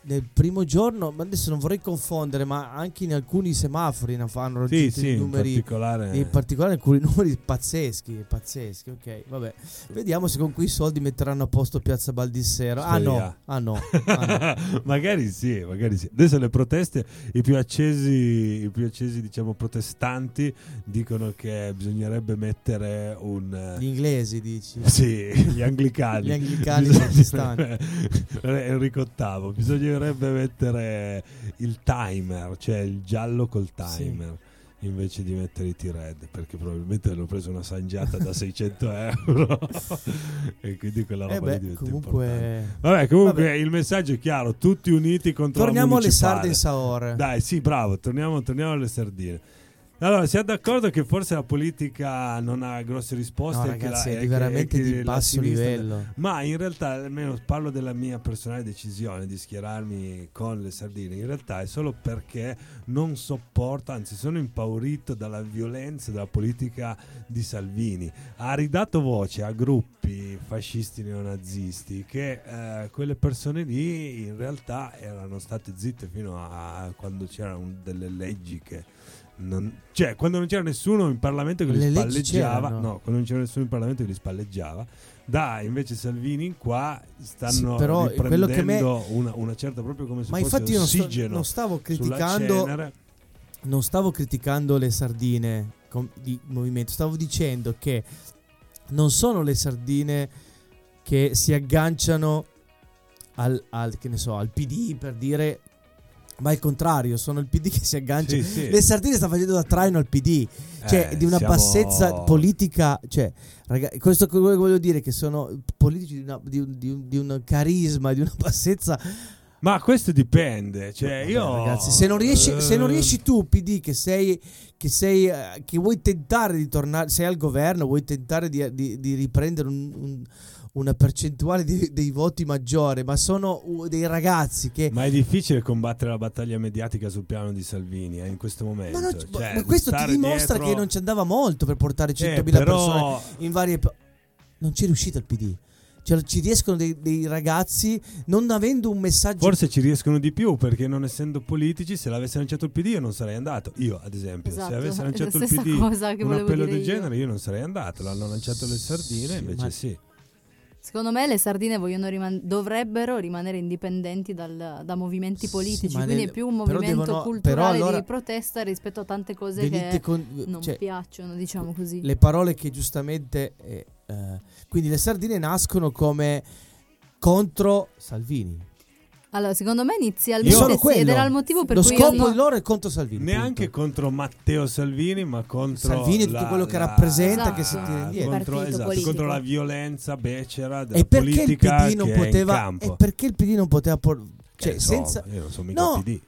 Speaker 4: nel primo giorno, ma adesso non vorrei confondere, ma anche in alcuni semafori ne fanno
Speaker 3: Sì,
Speaker 4: raggiunto
Speaker 3: sì,
Speaker 4: i
Speaker 3: in
Speaker 4: numeri
Speaker 3: particolare-
Speaker 4: in particolare alcuni numeri pazzeschi, pazzeschi, ok, vabbè. Vediamo se con quei soldi metteranno a posto Piazza Baldissero. Ah no, ah no. ah no.
Speaker 3: magari sì, magari sì. Adesso le proteste, i più accesi, i più accesi diciamo protestanti dicono che bisognerebbe mettere un eh,
Speaker 4: Gli inglesi dici.
Speaker 3: Sì, gli anglicani.
Speaker 4: Gli anglicani
Speaker 3: Bisogna-
Speaker 4: protestanti.
Speaker 3: Enrico VIII. Bisognerebbe mettere il timer, cioè il giallo col timer. Invece di mettere i T-Red, perché probabilmente hanno preso una sangiata da 600 euro e quindi quella roba
Speaker 4: Eh beh, comunque-.
Speaker 3: Vabbè, comunque
Speaker 4: Vabbè.
Speaker 3: il messaggio è chiaro: tutti uniti contro
Speaker 4: Torniamo
Speaker 3: la
Speaker 4: alle
Speaker 3: municipale.
Speaker 4: sarde in Saor.
Speaker 3: Dai, sì, bravo, torniamo, torniamo alle sardine. Allora, siamo d'accordo che forse la politica non ha grosse risposte.
Speaker 4: No, ragazzi,
Speaker 3: la-
Speaker 4: è
Speaker 3: che-
Speaker 4: veramente
Speaker 3: che
Speaker 4: di basso livello.
Speaker 3: Ma in realtà, almeno parlo della mia personale decisione di schierarmi con le sardine. In realtà è solo perché non sopporto, anzi, sono impaurito dalla violenza della politica di Salvini. Ha ridato voce a gruppi fascisti neonazisti che eh, quelle persone lì in realtà erano state zitte fino a quando c'erano delle leggi che non- cioè quando non c'era nessuno in Parlamento che
Speaker 4: Le
Speaker 3: li
Speaker 4: leggi
Speaker 3: spalleggiava no quando non c'era nessuno in Parlamento che li spalleggiava da invece Salvini in qua stanno
Speaker 4: Sì, però quello che me-
Speaker 3: una, una certa proprio come se
Speaker 4: Ma
Speaker 3: fosse
Speaker 4: infatti io non, sto-
Speaker 3: ossigeno
Speaker 4: non stavo criticando non stavo criticando le sardine com- di movimento, stavo dicendo che non sono le sardine che si agganciano al, al, che ne so, al PD per dire ma il contrario, sono il PD che si aggancia.
Speaker 3: Sì, sì.
Speaker 4: Le sardine sta facendo da traino al PD, cioè
Speaker 3: Eh,
Speaker 4: di una
Speaker 3: siamo-
Speaker 4: bassezza politica. Cioè, raga, questo che voglio dire che sono politici di, una- di un, di un- di un carisma, di una bassezza.
Speaker 3: ma questo dipende cioè
Speaker 4: Vabbè,
Speaker 3: io
Speaker 4: ragazzi, se non, riesci, se non
Speaker 3: eh,
Speaker 4: riesci tu, PD, che sei, che sei, eh, che vuoi tentare di tornare, sei al governo, vuoi tentare di, di- di riprendere un- un- una percentuale di- dei voti maggiore, ma sono dei ragazzi che.
Speaker 3: ma è difficile combattere la battaglia mediatica sul piano di Salvini eh, in questo momento
Speaker 4: Ma, non-
Speaker 3: Cioè,
Speaker 4: ma questo ti dimostra
Speaker 3: dietro-
Speaker 4: che non ci andava molto per portare 100.000
Speaker 3: Eh, però-
Speaker 4: persone in varie. Non ci è riuscito il PD. Cioè, ci riescono dei, dei ragazzi non avendo un messaggio.
Speaker 3: Forse ci riescono di più perché non essendo politici, se l'avesse lanciato il PD io non sarei andato. Io, ad esempio,
Speaker 5: Esatto,
Speaker 3: se avesse lanciato il PD un appello del
Speaker 5: io.
Speaker 3: genere, io non sarei andato. L'hanno lanciato le sardine, invece
Speaker 4: ma-
Speaker 3: sì.
Speaker 5: Secondo me le sardine vogliono riman- dovrebbero rimanere indipendenti dal- da movimenti politici,
Speaker 4: ma
Speaker 5: quindi
Speaker 4: nel-
Speaker 5: è più un movimento
Speaker 4: devono-
Speaker 5: culturale
Speaker 4: allora-
Speaker 5: di protesta rispetto a tante cose che
Speaker 4: con-
Speaker 5: non
Speaker 4: cioè,
Speaker 5: piacciono, diciamo così.
Speaker 4: le parole che giustamente eh, eh, quindi le sardine nascono come contro Salvini
Speaker 5: Allora, secondo me
Speaker 4: Io
Speaker 5: inizialmente
Speaker 4: sono
Speaker 5: sì, ed era il motivo per
Speaker 4: Lo
Speaker 5: cui
Speaker 4: scopo
Speaker 5: io
Speaker 4: di loro è contro Salvini.
Speaker 3: Neanche contro Matteo Salvini, ma contro
Speaker 4: Salvini e tutto
Speaker 3: la-
Speaker 4: quello che
Speaker 3: la-
Speaker 4: rappresenta,
Speaker 5: che si
Speaker 4: tira indietro.
Speaker 3: contro,
Speaker 7: Partito
Speaker 3: esatto, contro la violenza becera della
Speaker 4: E perché il
Speaker 3: politica
Speaker 4: PD non
Speaker 3: che è in
Speaker 4: poteva
Speaker 3: campo.
Speaker 4: e perché il PD non poteva por- cioè
Speaker 3: Eh,
Speaker 4: senza
Speaker 3: io non sono mica
Speaker 4: No.
Speaker 3: PD.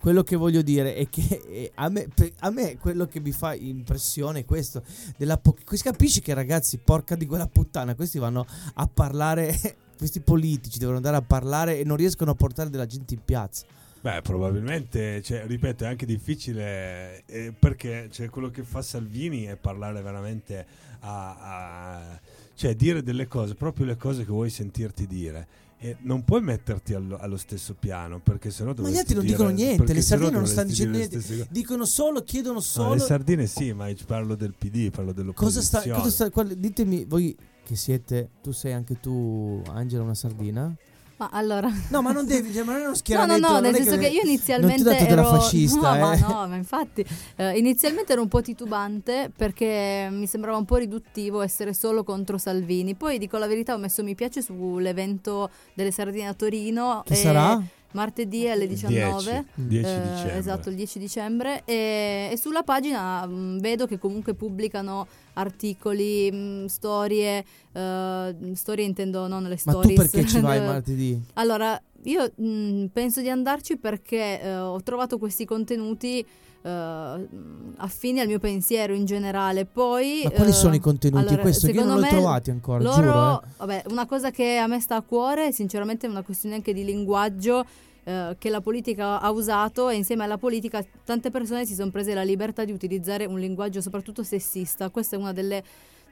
Speaker 4: quello che voglio dire è che eh, a me, a me quello che mi fa impressione è questo della po- capisci che ragazzi porca di quella puttana questi vanno a parlare questi politici devono andare a parlare e non riescono a portare della gente in piazza
Speaker 3: Beh, probabilmente, cioè, ripeto, è anche difficile eh, perché cioè, quello che fa Salvini è parlare veramente a, a- cioè dire delle cose, proprio le cose che vuoi sentirti dire. E non puoi metterti allo, allo stesso piano perché sennò
Speaker 4: ma gli
Speaker 3: dovresti
Speaker 4: altri non dicono niente le sardine non stanno
Speaker 3: dovresti
Speaker 4: dicendo niente dicono solo chiedono
Speaker 3: No,
Speaker 4: solo
Speaker 3: le sardine sì, ma io parlo del PD, parlo
Speaker 4: cosa
Speaker 3: dell'opposizione.
Speaker 4: sta, cosa sta qual- ditemi voi che siete tu sei anche tu Angela una sardina
Speaker 5: Ma allora
Speaker 4: no ma non devi cioè, ma non è uno
Speaker 5: No, no,
Speaker 4: schieramento
Speaker 5: no,
Speaker 4: non
Speaker 5: nel senso che, io
Speaker 4: non
Speaker 5: inizialmente
Speaker 4: ti ho dato
Speaker 5: ero
Speaker 4: fascista
Speaker 5: no, ma
Speaker 4: eh.
Speaker 5: no, ma infatti eh, inizialmente ero un po' titubante perché mi sembrava un po' riduttivo essere solo contro Salvini. Poi dico la verità, ho messo mi piace sull'evento delle sardine a Torino
Speaker 4: Che sarà?
Speaker 5: Martedì alle 19
Speaker 3: 10, 10
Speaker 5: eh,
Speaker 3: dicembre.
Speaker 5: esatto il 10 dicembre e, e sulla pagina mh, vedo che comunque pubblicano articoli mh, storie eh, storie intendo non le
Speaker 4: ma tu perché ci vai martedì
Speaker 5: allora, io mh, penso di andarci perché eh, ho trovato questi contenuti eh, affini al mio pensiero in generale. Poi,
Speaker 4: Ma quali
Speaker 5: eh,
Speaker 4: sono i contenuti?
Speaker 5: allora,
Speaker 4: Questo io non l'ho trovati ancora,
Speaker 5: loro,
Speaker 4: giuro. eh.
Speaker 5: vabbè, una cosa che a me sta a cuore, sinceramente, è una questione anche di linguaggio. Eh, che la politica ha usato e insieme alla politica tante persone si sono prese la libertà di utilizzare un linguaggio soprattutto sessista. Questa è una delle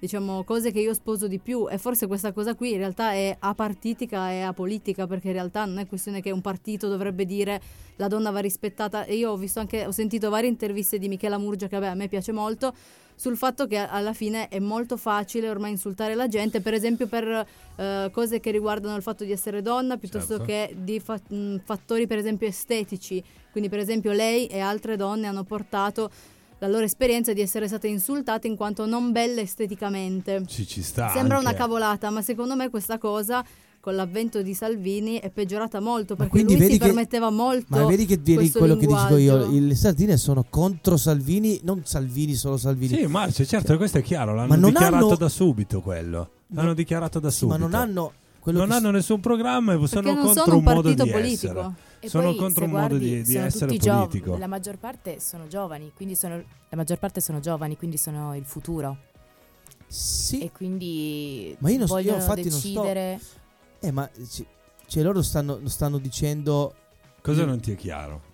Speaker 5: diciamo cose che io sposo di più. E forse questa cosa qui in realtà è apartitica e apolitica perché in realtà non è questione che un partito dovrebbe dire la donna va rispettata. E io ho visto anche ho sentito varie interviste di Michela Murgia che vabbè, a me piace molto sul fatto che alla fine è molto facile ormai insultare la gente per esempio per eh, cose che riguardano il fatto di essere donna piuttosto
Speaker 3: Certo.
Speaker 5: che di fa- fattori per esempio estetici. Quindi per esempio lei e altre donne hanno portato la loro esperienza di essere state insultate in quanto non belle esteticamente.
Speaker 3: Ci, ci sta.
Speaker 5: Sembra
Speaker 3: anche.
Speaker 5: una cavolata, ma secondo me questa cosa con l'avvento di Salvini è peggiorata molto perché
Speaker 4: quindi
Speaker 5: lui si
Speaker 4: che-
Speaker 5: permetteva molto
Speaker 4: Ma vedi che vieni quello che dico io,
Speaker 5: linguaggio.
Speaker 4: le sardine sono contro Salvini, non Salvini, solo Salvini.
Speaker 3: Sì, Marcio, certo, questo è chiaro. L'hanno
Speaker 4: Ma non
Speaker 3: dichiarato
Speaker 4: hanno-
Speaker 3: da subito quello. L'hanno dichiarato da
Speaker 4: Sì,
Speaker 3: subito.
Speaker 4: ma non hanno quello
Speaker 3: non
Speaker 4: che
Speaker 3: hanno nessun programma e sono contro
Speaker 5: sono un
Speaker 3: un modo
Speaker 5: partito
Speaker 3: di
Speaker 5: politico.
Speaker 3: essere.
Speaker 7: E
Speaker 3: sono
Speaker 7: poi,
Speaker 3: contro un modo di, di
Speaker 7: sono
Speaker 3: essere
Speaker 7: tutti giov-
Speaker 3: politico.
Speaker 7: la maggior parte sono giovani, quindi sono, la maggior parte sono giovani, quindi sono il futuro.
Speaker 4: Sì.
Speaker 7: E quindi
Speaker 4: Ma io non so- io non sto-
Speaker 7: decidere.
Speaker 4: Eh, ma ci- cioè loro stanno, stanno dicendo
Speaker 3: Cosa non ti è chiaro?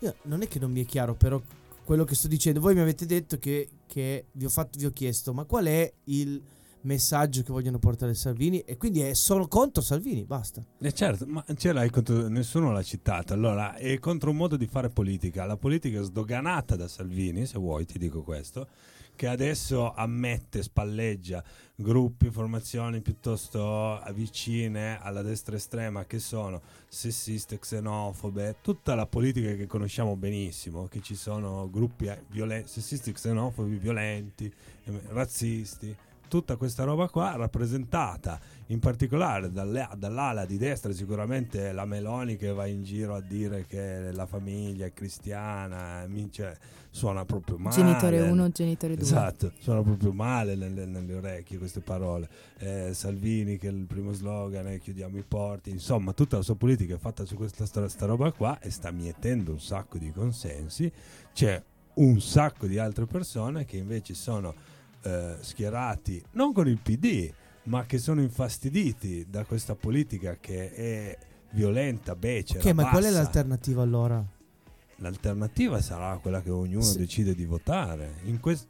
Speaker 4: Io- non è che non mi è chiaro, però quello che sto dicendo, voi mi avete detto che, che vi, ho fatto, vi ho chiesto, ma qual è il messaggio che vogliono portare Salvini? E quindi è solo contro Salvini, basta.
Speaker 3: Eh certo, ma ce l'hai contro nessuno l'ha citato. Allora, è contro un modo di fare politica. La politica è sdoganata da Salvini, se vuoi, ti dico questo, che adesso ammette, spalleggia gruppi, formazioni piuttosto vicine alla destra estrema che sono sessiste, xenofobe, tutta la politica che conosciamo benissimo, che ci sono gruppi eh, violen- sessisti, xenofobi, violenti, eh, razzisti, tutta questa roba qua rappresentata in particolare dalle- dall'ala di destra sicuramente la Meloni che va in giro a dire che la famiglia è cristiana cioè, suona proprio male.
Speaker 7: Genitore 1, genitore 2.
Speaker 3: esatto suona proprio male nelle, nelle orecchie queste parole. Eh, Salvini che il primo slogan è chiudiamo i porti insomma tutta la sua politica è fatta su questa sta, sta roba qua e sta mietendo un sacco di consensi. C'è un sacco di altre persone che invece sono eh, schierati non con il PD, ma che sono infastiditi da questa politica che è violenta, becera.
Speaker 4: ok, ma qual è
Speaker 3: bassa.
Speaker 4: l'alternativa allora?
Speaker 3: L'alternativa sarà quella che ognuno
Speaker 4: Sì.
Speaker 3: decide di votare. In quest-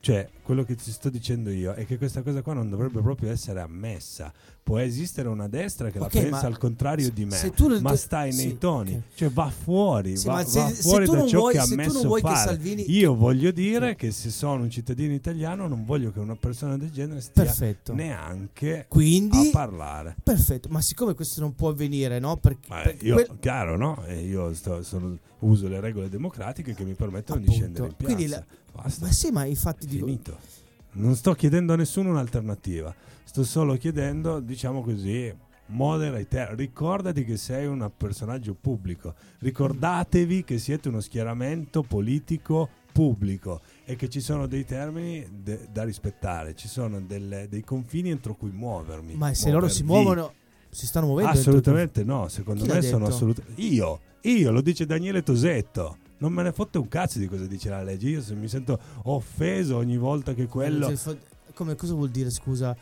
Speaker 3: cioè, quello che ti sto dicendo io è che questa cosa qua non dovrebbe proprio essere ammessa. Può esistere una destra che
Speaker 4: Ok,
Speaker 3: la pensa al contrario
Speaker 4: se-
Speaker 3: di me,
Speaker 4: tu
Speaker 3: ma stai
Speaker 4: sì,
Speaker 3: nei toni,
Speaker 4: ok.
Speaker 3: cioè va fuori,
Speaker 4: Sì,
Speaker 3: va,
Speaker 4: se-
Speaker 3: va fuori da ciò
Speaker 4: vuoi-
Speaker 3: che ha
Speaker 4: che
Speaker 3: fare.
Speaker 4: Salvini-
Speaker 3: Io voglio dire che se sono un cittadino italiano non voglio che una persona del genere stia
Speaker 4: Perfetto.
Speaker 3: neanche
Speaker 4: Quindi
Speaker 3: a parlare.
Speaker 4: Perfetto, ma siccome questo non può avvenire, no? Perché, perché
Speaker 3: io,
Speaker 4: quel-
Speaker 3: chiaro, no? E io sto- sono- uso le regole democratiche che mi permettono di
Speaker 4: Appunto.
Speaker 3: scendere in piazza.
Speaker 4: La- ma sì, ma infatti dico
Speaker 3: Finito. Non sto chiedendo a nessuno un'alternativa, sto solo chiedendo, diciamo così, modera. Ricordati che sei un personaggio pubblico. Ricordatevi che siete uno schieramento politico pubblico e che ci sono dei termini de- da rispettare, ci sono delle- dei confini entro cui muovermi.
Speaker 4: Ma se loro si muovono, si stanno muovendo.
Speaker 3: Assolutamente no, secondo
Speaker 4: Chi
Speaker 3: me sono assolutamente io, io lo dice Daniele Tosetto. Non me ne fotte un cazzo di cosa dice la legge. Io se mi sento offeso ogni volta che quello
Speaker 4: Come cosa vuol dire, scusa?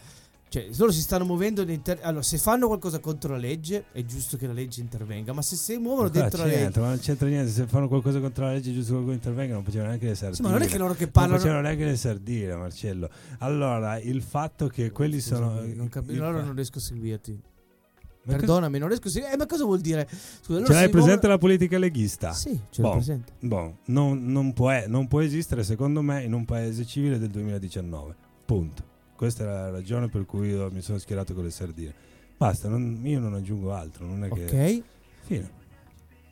Speaker 4: Cioè, loro si stanno muovendo all'inter- Allora, se fanno qualcosa contro la legge, è giusto che la legge intervenga. Ma se si muovono
Speaker 3: Cosa
Speaker 4: dentro la legge.
Speaker 3: c'entra? Ma non c'entra niente. Se fanno qualcosa contro la legge, è giusto che qualcuno intervenga. Non facevano neanche le sardine.
Speaker 4: Sì, ma non è che loro che
Speaker 3: Non
Speaker 4: parlano-
Speaker 3: facevano neanche le sardine, Marcello. Allora, il fatto che quelli sono.
Speaker 4: Scusami, non capi-
Speaker 3: il
Speaker 4: allora
Speaker 3: fa-
Speaker 4: non riesco a seguirti.
Speaker 3: Ma
Speaker 4: Perdonami, non riesco a seguirti. Eh, ma cosa vuol dire? Scusa, loro
Speaker 3: Ce l'hai presente
Speaker 4: muovono-
Speaker 3: la politica leghista?
Speaker 4: Sì, ce l'ho
Speaker 3: Boh,
Speaker 4: presente.
Speaker 3: boh, non, non può, non può esistere, secondo me, in un paese civile del 2019. Punto. Questa è la ragione per cui io mi sono schierato con le sardine. Basta, non- io non aggiungo altro. Non è che.
Speaker 4: Ok.
Speaker 3: Fine.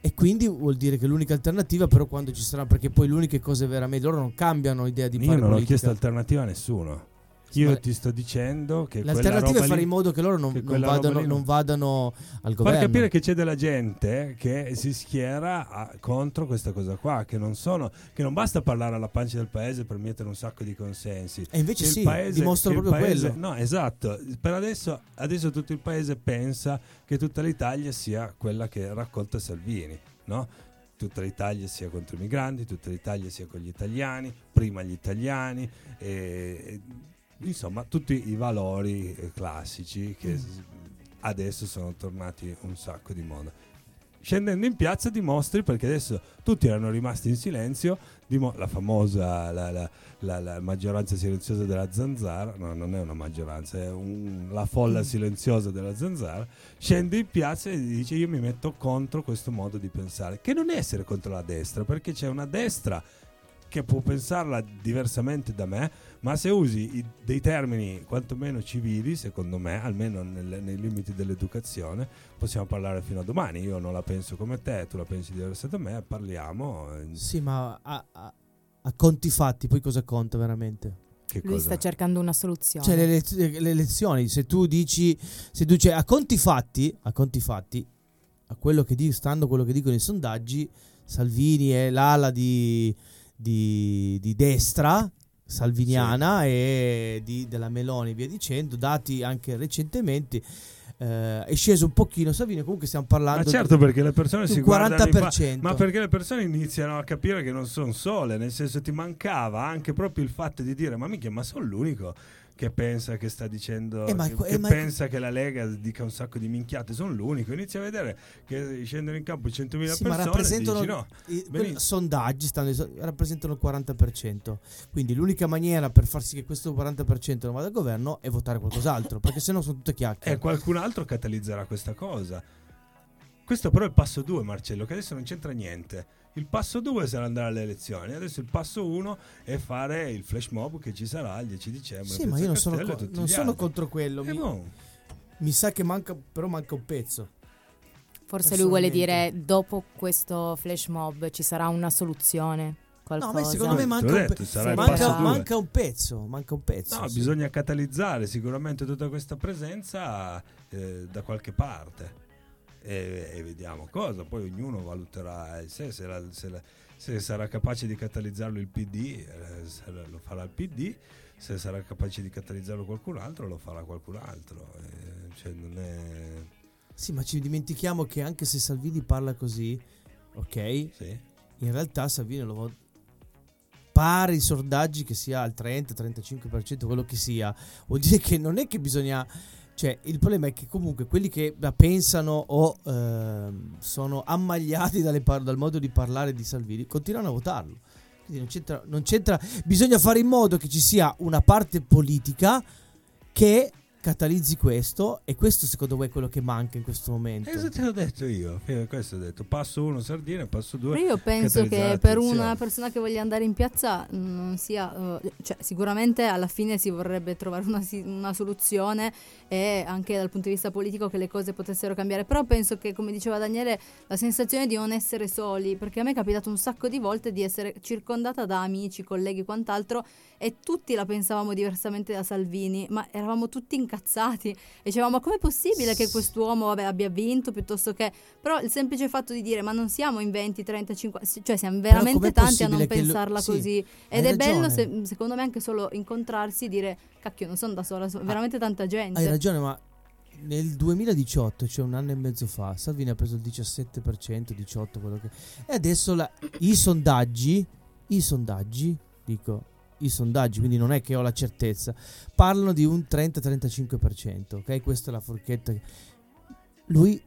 Speaker 4: E quindi vuol dire che l'unica alternativa, però, quando ci sarà, perché poi l'unica cosa veramente loro non cambiano idea di
Speaker 3: Io
Speaker 4: fare
Speaker 3: non ho chiesto alternativa a nessuno. Io ti sto dicendo che
Speaker 4: L'alternativa è fare in modo che loro non,
Speaker 3: che
Speaker 4: non vadano, non vadano al
Speaker 3: Far
Speaker 4: governo.
Speaker 3: capire che c'è della gente che si schiera a- contro questa cosa qua, che non sono, che non basta parlare alla pancia del paese per mettere un sacco di consensi.
Speaker 4: E invece
Speaker 3: Che
Speaker 4: sì,
Speaker 3: paese-
Speaker 4: dimostrano proprio
Speaker 3: paese-
Speaker 4: quello.
Speaker 3: No, esatto. Per adesso, adesso tutto il paese pensa che tutta l'Italia sia quella che raccolta Salvini, no? Tutta l'Italia sia contro i migranti, tutta l'Italia sia con gli italiani, prima gli italiani, e- insomma tutti i valori eh, classici che
Speaker 4: Mm.
Speaker 3: adesso sono tornati un sacco di moda. Scendendo in piazza dimostri, perché adesso tutti erano rimasti in silenzio, dimo- la famosa la, la- la- la maggioranza silenziosa della zanzara, no non è una maggioranza, è un- la folla silenziosa della zanzara, scende in piazza e dice io mi metto contro questo modo di pensare, che non è essere contro la destra, perché c'è una destra che può pensarla diversamente da me, ma se usi i- dei termini quantomeno civili, secondo me, almeno nel- nei limiti dell'educazione, possiamo parlare fino a domani. Io non la penso come te, tu la pensi diversa da me, parliamo.
Speaker 4: Sì, ma a, a- a conti fatti, poi cosa conta veramente?
Speaker 3: Che
Speaker 7: Lui sta cercando una soluzione.
Speaker 4: Cioè, le, elez- le elezioni, se tu dici, se tu dici a conti fatti, a conti fatti, a quello che di, stando a quello che dicono i sondaggi, Salvini è l'ala di, di, di destra salviniana e di- della Meloni, via dicendo, dati anche recentemente. eh, è sceso un pochino Salvini, comunque stiamo parlando
Speaker 3: Ma certo
Speaker 4: di-
Speaker 3: perché le persone si
Speaker 4: un
Speaker 3: guardano in fa-
Speaker 4: 40%.
Speaker 3: ma perché le persone iniziano a capire che non sono sole, nel senso ti mancava anche proprio il fatto di dire ma mica ma sono l'unico che pensa che sta dicendo
Speaker 4: Eh, ma-
Speaker 3: che,
Speaker 4: eh, ma-
Speaker 3: pensa che la Lega dica un sacco di minchiate, sono l'unico, inizia a vedere che scendono in campo 100.000
Speaker 4: Sì, ma
Speaker 3: persone
Speaker 4: rappresentano
Speaker 3: dici, no,
Speaker 4: i- quelli- sondaggi stanno, rappresentano il 40%. Quindi l'unica maniera per far sì che questo 40% non vada al governo è votare qualcos'altro, perché sennò sono tutte chiacchiere.
Speaker 3: E qualcun altro catalizzerà questa cosa. Questo però è il passo 2, Marcello, che adesso non c'entra niente. Il passo 2 sarà andare alle elezioni, adesso il passo 1 è fare il flash mob che ci sarà il 10 dicembre.
Speaker 4: Sì, ma io non sono,
Speaker 3: Castello
Speaker 4: co- non sono contro quello.
Speaker 3: Eh,
Speaker 4: Mi,
Speaker 3: boh.
Speaker 4: mi sa che manca, però manca un pezzo.
Speaker 7: Forse lui vuole dire dopo questo flash mob ci sarà una soluzione.
Speaker 4: No,
Speaker 7: Qualcosa.
Speaker 4: ma secondo me manca, un, pe-
Speaker 3: il
Speaker 4: manca, manca un pezzo. Manca un pezzo.
Speaker 3: No,
Speaker 4: sì.
Speaker 3: bisogna catalizzare sicuramente tutta questa presenza eh, da qualche parte e, e vediamo cosa. Poi ognuno valuterà il sé, se, la- se la- se sarà capace di catalizzarlo il PD, eh, se lo farà il PD, se sarà capace di catalizzarlo qualcun altro, lo farà qualcun altro. Eh, cioè non è...
Speaker 4: Sì, ma ci dimentichiamo che anche se Salvini parla così, ok?
Speaker 3: Sì.
Speaker 4: In realtà Salvini lo vota. Pare i sondaggi che sia al 30-35%, quello che sia. Vuol dire che non è che bisogna. Cioè, il problema è che comunque quelli che la pensano o ehm, sono ammagliati dalle par- dal modo di parlare di Salvini continuano a votarlo. Quindi non c'entra, non c'entra. Bisogna fare in modo che ci sia una parte politica che catalizzi questo e questo secondo voi è quello che manca in questo momento.
Speaker 3: Esatto, te l'ho detto io. Questo ho detto. Passo 1 sardine, passo 2
Speaker 5: Ma io penso che per una persona che voglia andare in piazza non sia, eh, cioè sicuramente alla fine si vorrebbe trovare una, una soluzione e anche dal punto di vista politico che le cose potessero cambiare, però penso che come diceva Daniele la sensazione di non essere soli, perché a me è capitato un sacco di volte di essere circondata da amici, colleghi, quant'altro e tutti la pensavamo diversamente da Salvini, ma eravamo tutti incazzati. E dicevamo ma com'è possibile che quest'uomo vabbè, abbia vinto piuttosto che però il semplice fatto di dire ma non siamo in 20, 30, 50 cioè siamo veramente tanti a non
Speaker 4: che lo-
Speaker 5: pensarla
Speaker 4: sì,
Speaker 5: così. ed è bello
Speaker 4: ragione.
Speaker 5: se- secondo me anche solo incontrarsi e dire cacchio non sono da sola, sono veramente tanta gente.
Speaker 4: Hai ragione, ma nel 2018, cioè un anno e mezzo fa, Salvini ha preso il 17%, 18%, quello che... E adesso la- i sondaggi, i sondaggi, dico, i sondaggi, quindi non è che ho la certezza, parlano di un 30-35%, ok? Questa è la forchetta. che- Lui,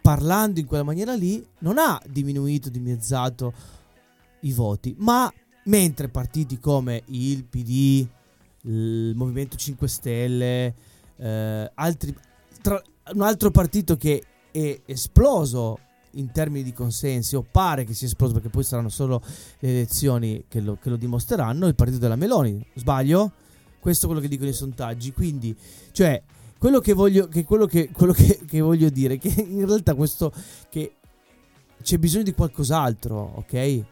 Speaker 4: parlando in quella maniera lì, non ha diminuito, dimezzato i voti, ma mentre partiti come il PD, il Movimento 5 Stelle, eh, altri, tra- un altro partito che è esploso in termini di consensi, o pare che sia esploso perché poi saranno solo le elezioni che lo, che lo dimostreranno, il partito della Meloni. Sbaglio? Questo è quello che dicono i sondaggi. Quindi, cioè, quello che voglio, che quello che, quello che, che voglio dire è che in realtà questo che c'è bisogno di qualcos'altro, ok?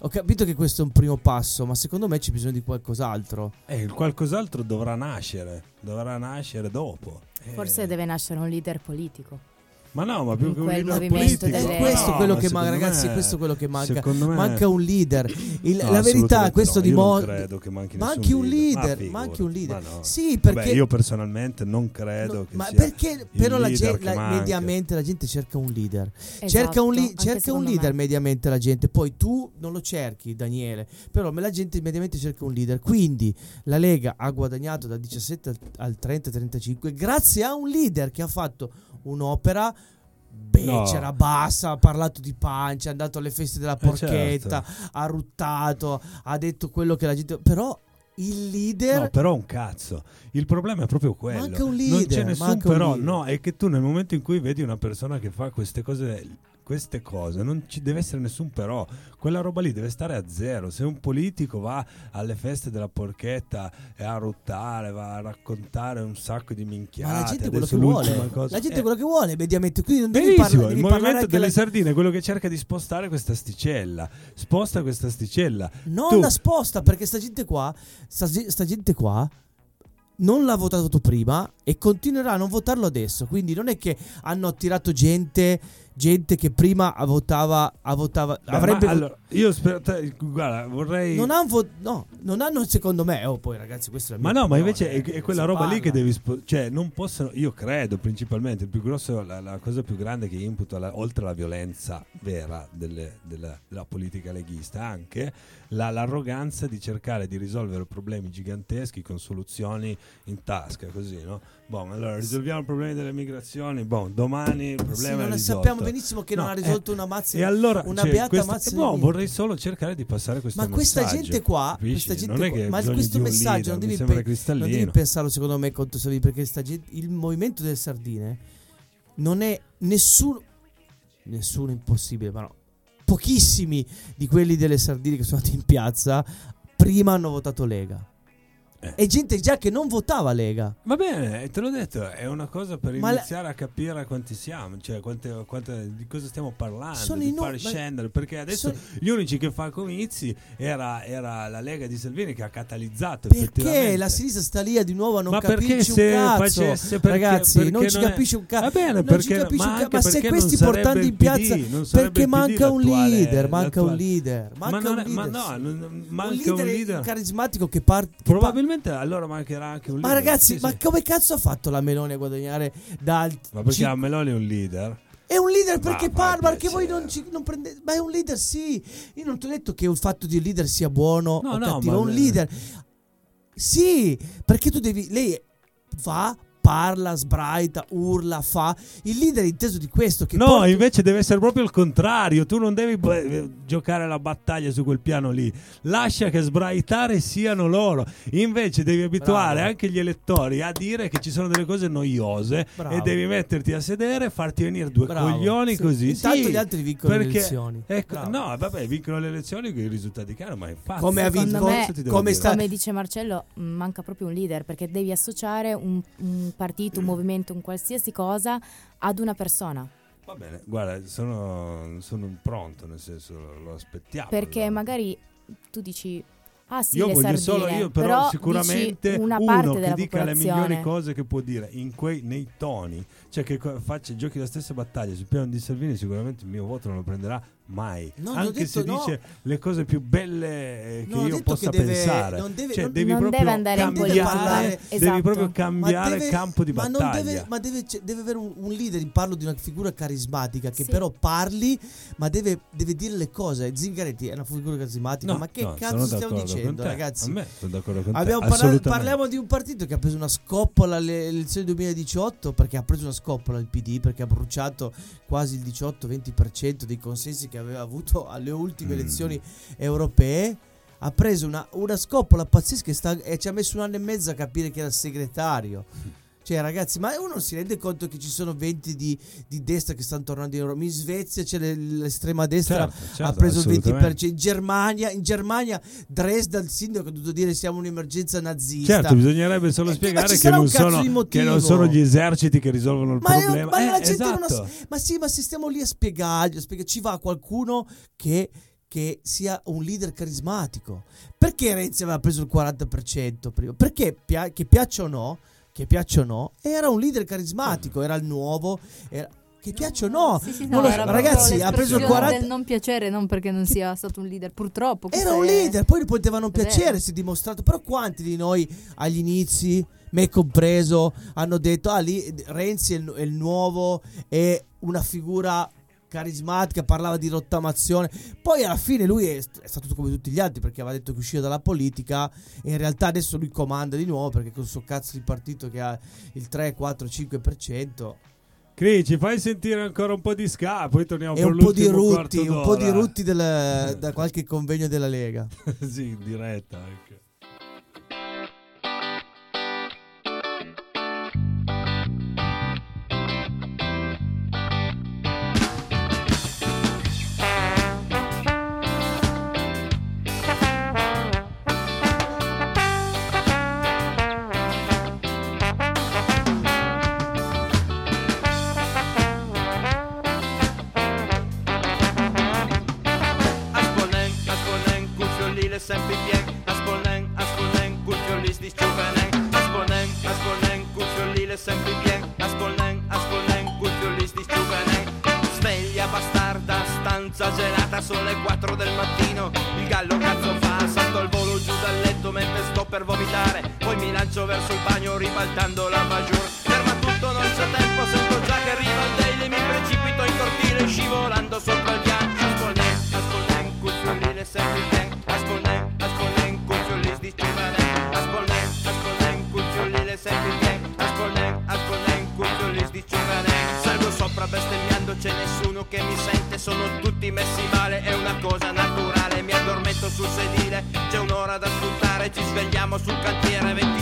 Speaker 4: Ho capito che questo è un primo passo, ma secondo me c'è bisogno di qualcos'altro.
Speaker 3: Eh, il qualcos'altro dovrà nascere, dovrà nascere dopo. Eh,
Speaker 7: Forse deve nascere un leader politico.
Speaker 3: Ma no, ma più che un leader
Speaker 7: movimento
Speaker 3: politico.
Speaker 7: delle-
Speaker 4: Eh, questo è
Speaker 3: no,
Speaker 4: quello
Speaker 3: ma
Speaker 4: che manca,
Speaker 3: secondo
Speaker 4: ragazzi.
Speaker 3: me-
Speaker 4: questo è quello che manca.
Speaker 3: secondo me-
Speaker 4: Manca un leader. Il-
Speaker 3: No,
Speaker 4: la verità, questo
Speaker 3: no, io
Speaker 4: dimostra.
Speaker 3: non credo che manchi
Speaker 4: manchi un
Speaker 3: leader.
Speaker 4: leader.
Speaker 3: Ma figurati,
Speaker 4: manchi un leader.
Speaker 3: ma no.
Speaker 4: Sì, perché.
Speaker 3: Vabbè, io personalmente non credo
Speaker 4: no,
Speaker 3: che
Speaker 4: ma
Speaker 3: sia
Speaker 4: perché però la gente, la- mediamente la gente cerca un leader.
Speaker 7: Esatto,
Speaker 4: cerca un, li- cerca un leader
Speaker 7: me.
Speaker 4: mediamente la gente. Poi tu non lo cerchi, Daniele. Però la gente mediamente cerca un leader. Quindi la Lega ha guadagnato dal 17 al- al 30-35 grazie a un leader che ha fatto un'opera becera,
Speaker 3: No.
Speaker 4: bassa, ha parlato di pancia, è andato alle feste della
Speaker 3: Eh,
Speaker 4: porchetta,
Speaker 3: certo.
Speaker 4: ha ruttato, ha detto quello che la gente... Però il leader...
Speaker 3: No, però un cazzo. Il problema è proprio quello.
Speaker 4: Manca un
Speaker 3: non c'è
Speaker 4: leader,
Speaker 3: nessun però.
Speaker 4: leader.
Speaker 3: No, è che tu nel momento in cui vedi una persona che fa queste cose, queste cose, non ci deve essere nessun però. Quella roba lì deve stare a zero. Se un politico va alle feste della porchetta e a ruttare, va a raccontare un sacco di minchiate.
Speaker 4: Ma la gente quello che vuole.
Speaker 3: cosa-
Speaker 4: La gente
Speaker 3: Eh,
Speaker 4: quello che vuole mediamente. Quindi non devi,
Speaker 3: Benissimo,
Speaker 4: parla-
Speaker 3: il
Speaker 4: devi parlare
Speaker 3: movimento delle
Speaker 4: alla-
Speaker 3: sardine è quello che cerca di spostare questa sticella. Sposta questa sticella.
Speaker 4: Non
Speaker 3: Tu-
Speaker 4: la sposta perché sta gente qua, sta, sta gente qua non l'ha votato prima e continuerà a non votarlo adesso. Quindi non è che hanno tirato gente, gente che prima votava, votava,
Speaker 3: Beh,
Speaker 4: avrebbe
Speaker 3: allora, io spero, te- guarda, vorrei
Speaker 4: non, han vo- no, non hanno secondo me, oh poi ragazzi questo è
Speaker 3: Ma no, ma invece è,
Speaker 4: eh,
Speaker 3: è quella roba lì
Speaker 4: parla.
Speaker 3: che devi. spo- cioè, non possono. Io credo principalmente. Il più grosso, la, la cosa più grande che imputa, la- oltre alla violenza vera delle- della, della politica leghista, anche la- l'arroganza di cercare di risolvere problemi giganteschi con soluzioni in tasca, così, no? Boh, allora risolviamo i problemi delle migrazioni. Boh, domani il
Speaker 4: Sì,
Speaker 3: problema
Speaker 4: non
Speaker 3: è risolto.
Speaker 4: sappiamo benissimo che non
Speaker 3: No,
Speaker 4: ha
Speaker 3: eh,
Speaker 4: risolto una mazza
Speaker 3: E allora,
Speaker 4: una
Speaker 3: cioè,
Speaker 4: beata
Speaker 3: questa-
Speaker 4: mazza niente.
Speaker 3: vorrei solo cercare di passare questo
Speaker 4: Ma questa
Speaker 3: messaggio,
Speaker 4: gente qua,
Speaker 3: capisci?
Speaker 4: questa gente
Speaker 3: non
Speaker 4: qua- ma questo messaggio
Speaker 3: leader,
Speaker 4: non devi, pe- non devi pensarlo secondo me contro Salvini perché sta gente- il movimento delle sardine non è nessuno nessuno impossibile, ma no. Pochissimi di quelli delle sardine che sono andati in piazza prima hanno votato Lega.
Speaker 3: Eh.
Speaker 4: E gente già che non votava Lega.
Speaker 3: Va bene, eh, te l'ho detto, è una cosa per
Speaker 4: Ma la-
Speaker 3: iniziare a capire quanti siamo, cioè quante- quante- di cosa stiamo parlando,
Speaker 4: Sono
Speaker 3: di far
Speaker 4: ma-
Speaker 3: scendere, perché adesso
Speaker 4: sono-
Speaker 3: gli unici che fa comizi era, era la Lega di Salvini che ha catalizzato
Speaker 4: Perché la sinistra sta lì a di nuovo a non
Speaker 3: Ma
Speaker 4: capisci un cazzo?
Speaker 3: perché-
Speaker 4: Ragazzi,
Speaker 3: perché
Speaker 4: non ci capisce un cazzo.
Speaker 3: Va bene, perché- ma
Speaker 4: un
Speaker 3: anche
Speaker 4: Ma se questi portando in piazza
Speaker 3: PD,
Speaker 4: perché manca un leader, manca un leader,
Speaker 3: Ma,
Speaker 4: manca
Speaker 3: non
Speaker 4: un
Speaker 3: è- ma
Speaker 4: leader.
Speaker 3: no, manca
Speaker 4: leader,
Speaker 3: un leader.
Speaker 4: carismatico che parte
Speaker 3: Probabilmente allora mancherà anche un
Speaker 4: Ma
Speaker 3: leader.
Speaker 4: ragazzi,
Speaker 3: sì,
Speaker 4: ma
Speaker 3: sì.
Speaker 4: come cazzo ha fatto la Meloni a guadagnare dal
Speaker 3: Ma perché la Meloni è un leader?
Speaker 4: È un leader
Speaker 3: Ma
Speaker 4: perché parla, perché voi non, ci, non prendete. Ma è un leader, sì. Io non ti ho detto che il fatto di un leader sia buono
Speaker 3: No,
Speaker 4: o
Speaker 3: no,
Speaker 4: cattivo.
Speaker 3: ma-
Speaker 4: È un leader. Sì, perché tu devi. Lei va, parla, sbraita, urla, fa. Il leader è inteso di questo. Che
Speaker 3: No,
Speaker 4: porta-
Speaker 3: invece deve essere proprio il contrario. Tu non devi eh, giocare la battaglia su quel piano lì. Lascia che sbraitare siano loro. Invece devi abituare
Speaker 4: Bravo.
Speaker 3: anche gli elettori a dire che ci sono delle cose noiose
Speaker 4: Bravo.
Speaker 3: e devi metterti a sedere, farti venire due
Speaker 4: Bravo.
Speaker 3: coglioni
Speaker 4: Sì.
Speaker 3: così.
Speaker 4: Intanto
Speaker 3: Sì,
Speaker 4: gli altri vincono le
Speaker 3: perché-
Speaker 4: elezioni.
Speaker 3: ecco, no, vabbè, vincono le elezioni con i risultati chiari, ma infatti
Speaker 4: Come ha vinto- come sta-
Speaker 7: come dice Marcello, manca proprio un leader perché devi associare un, un partito, un movimento, un qualsiasi cosa ad una persona.
Speaker 3: Va bene, guarda, sono, sono pronto, nel senso lo aspettiamo.
Speaker 7: Perché
Speaker 3: allora.
Speaker 7: magari tu dici Ah sì,
Speaker 3: io voglio
Speaker 7: sardine,
Speaker 3: solo io, però,
Speaker 7: però
Speaker 3: sicuramente
Speaker 7: una
Speaker 3: uno
Speaker 7: parte
Speaker 3: che
Speaker 7: della
Speaker 3: dica le migliori cose che può dire in quei, nei toni, cioè che faccia giochi la stessa battaglia sul piano di Salvini, sicuramente il mio voto non lo prenderà mai.
Speaker 4: No,
Speaker 3: Anche se
Speaker 4: no.
Speaker 3: dice le cose più belle eh, che
Speaker 4: No, ho
Speaker 3: io possa
Speaker 4: che deve-
Speaker 3: pensare.
Speaker 4: non deve-
Speaker 3: cioè,
Speaker 4: non-
Speaker 3: devi
Speaker 7: non
Speaker 3: proprio
Speaker 7: deve andare in
Speaker 3: cambiare, devi
Speaker 7: Esatto.
Speaker 3: proprio
Speaker 4: Ma
Speaker 3: cambiare
Speaker 4: deve-
Speaker 3: campo di
Speaker 4: ma non
Speaker 3: battaglia.
Speaker 4: deve, ma deve, cioè, deve avere un, un leader. Parlo di una figura carismatica che
Speaker 7: Sì.
Speaker 4: però parli, ma deve, deve dire le cose. Zingaretti è una figura carismatica.
Speaker 3: No,
Speaker 4: ma che
Speaker 3: no,
Speaker 4: cazzo stiamo dicendo, ragazzi?
Speaker 3: A me sono d'accordo con te.
Speaker 4: Abbiamo parlato- parliamo di un partito che ha preso una scoppola alle elezioni 2018 perché ha preso una scoppola il PD perché ha bruciato quasi il 18-20% dei consensi che aveva avuto alle ultime
Speaker 3: Mm.
Speaker 4: elezioni europee. Ha preso una, una scoppola pazzesca e, sta- e ci ha messo un anno e mezzo a capire che era segretario. Cioè, ragazzi, ma uno si rende conto che ci sono 20 di, di destra che stanno tornando in Europa. In Svezia c'è le- l'estrema destra
Speaker 3: Certo, certo,
Speaker 4: ha preso il 20%.
Speaker 3: assolutamente.
Speaker 4: In Germania, in Germania Dresda, il sindaco ha dovuto dire siamo un'emergenza nazista.
Speaker 3: Certo, bisognerebbe solo
Speaker 4: Eh, ma
Speaker 3: spiegare che non, sono, che non sono gli eserciti che risolvono il
Speaker 4: Ma, è-
Speaker 3: problema.
Speaker 4: ma la
Speaker 3: Eh,
Speaker 4: gente non
Speaker 3: esatto.
Speaker 4: ha- ma sì, ma se stiamo lì a spiegargli, a spiegare, ci va qualcuno che, che sia un leader carismatico. Perché Renzi aveva preso il 40% prima? Perché che piaccia o no, che piaccia o no, era un leader carismatico, era il nuovo, era- che piaccia o no.
Speaker 5: Sì, sì, no,
Speaker 4: lo ragazzi, ha preso il
Speaker 5: l'espressione
Speaker 4: 40
Speaker 5: del non piacere, non perché non sia stato un leader, purtroppo.
Speaker 4: Era un
Speaker 5: è-
Speaker 4: leader, poi poteva non
Speaker 5: vero.
Speaker 4: piacere, si è dimostrato. Però quanti di noi agli inizi, me compreso, hanno detto: Ah, lì Renzi è il, è il nuovo, è una figura carismatica, parlava di rottamazione. Poi alla fine lui è, è stato come tutti gli altri perché aveva detto che usciva dalla politica. E in realtà adesso lui comanda di nuovo perché con il suo cazzo di partito che ha il 3, 4, 5%.
Speaker 3: Cri, ci fai sentire ancora un po' di ska, poi torniamo
Speaker 4: E
Speaker 3: per
Speaker 4: un po' di rutti, un po' di rutti del- da qualche convegno della Lega.
Speaker 3: sì, in diretta
Speaker 2: sempre bien Asponen, asponen, kufiolis disciuganen Sveglia bastarda, stanza gelata Sono le 4 del mattino. Il gallo cazzo fa, salto al volo giù dal letto Mentre sto per vomitare. Poi mi lancio verso il bagno ribaltando la maggior Sono tutti messi male, è una cosa naturale Mi addormento sul sedile, c'è un'ora da sfruttare Ci svegliamo sul cantiere, 25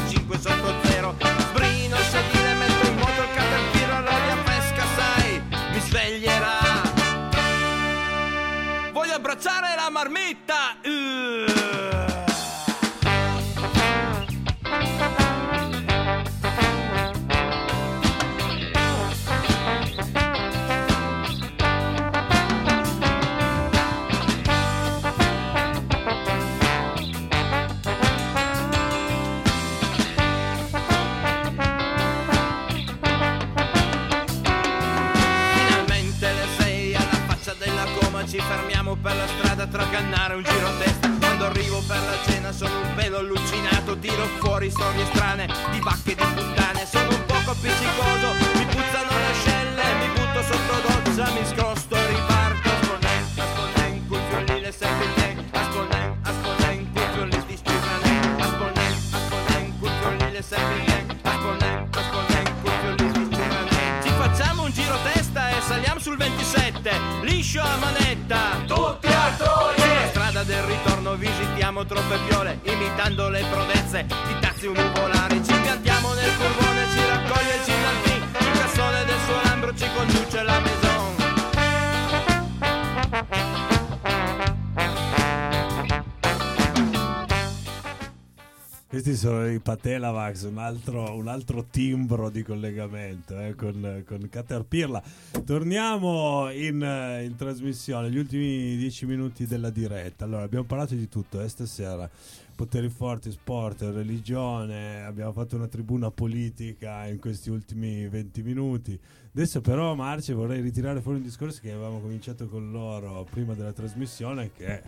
Speaker 2: sono
Speaker 3: i Patelavax, un altro, un altro timbro di collegamento eh, con, con Caterpillar. Torniamo in, eh, in trasmissione, gli ultimi dieci minuti della diretta. Allora, abbiamo parlato di tutto eh, stasera. Poteri forti, sport, religione, abbiamo fatto una tribuna politica in questi ultimi 20 minuti. Adesso però, Marce, vorrei ritirare fuori un discorso che avevamo cominciato con loro prima della trasmissione, che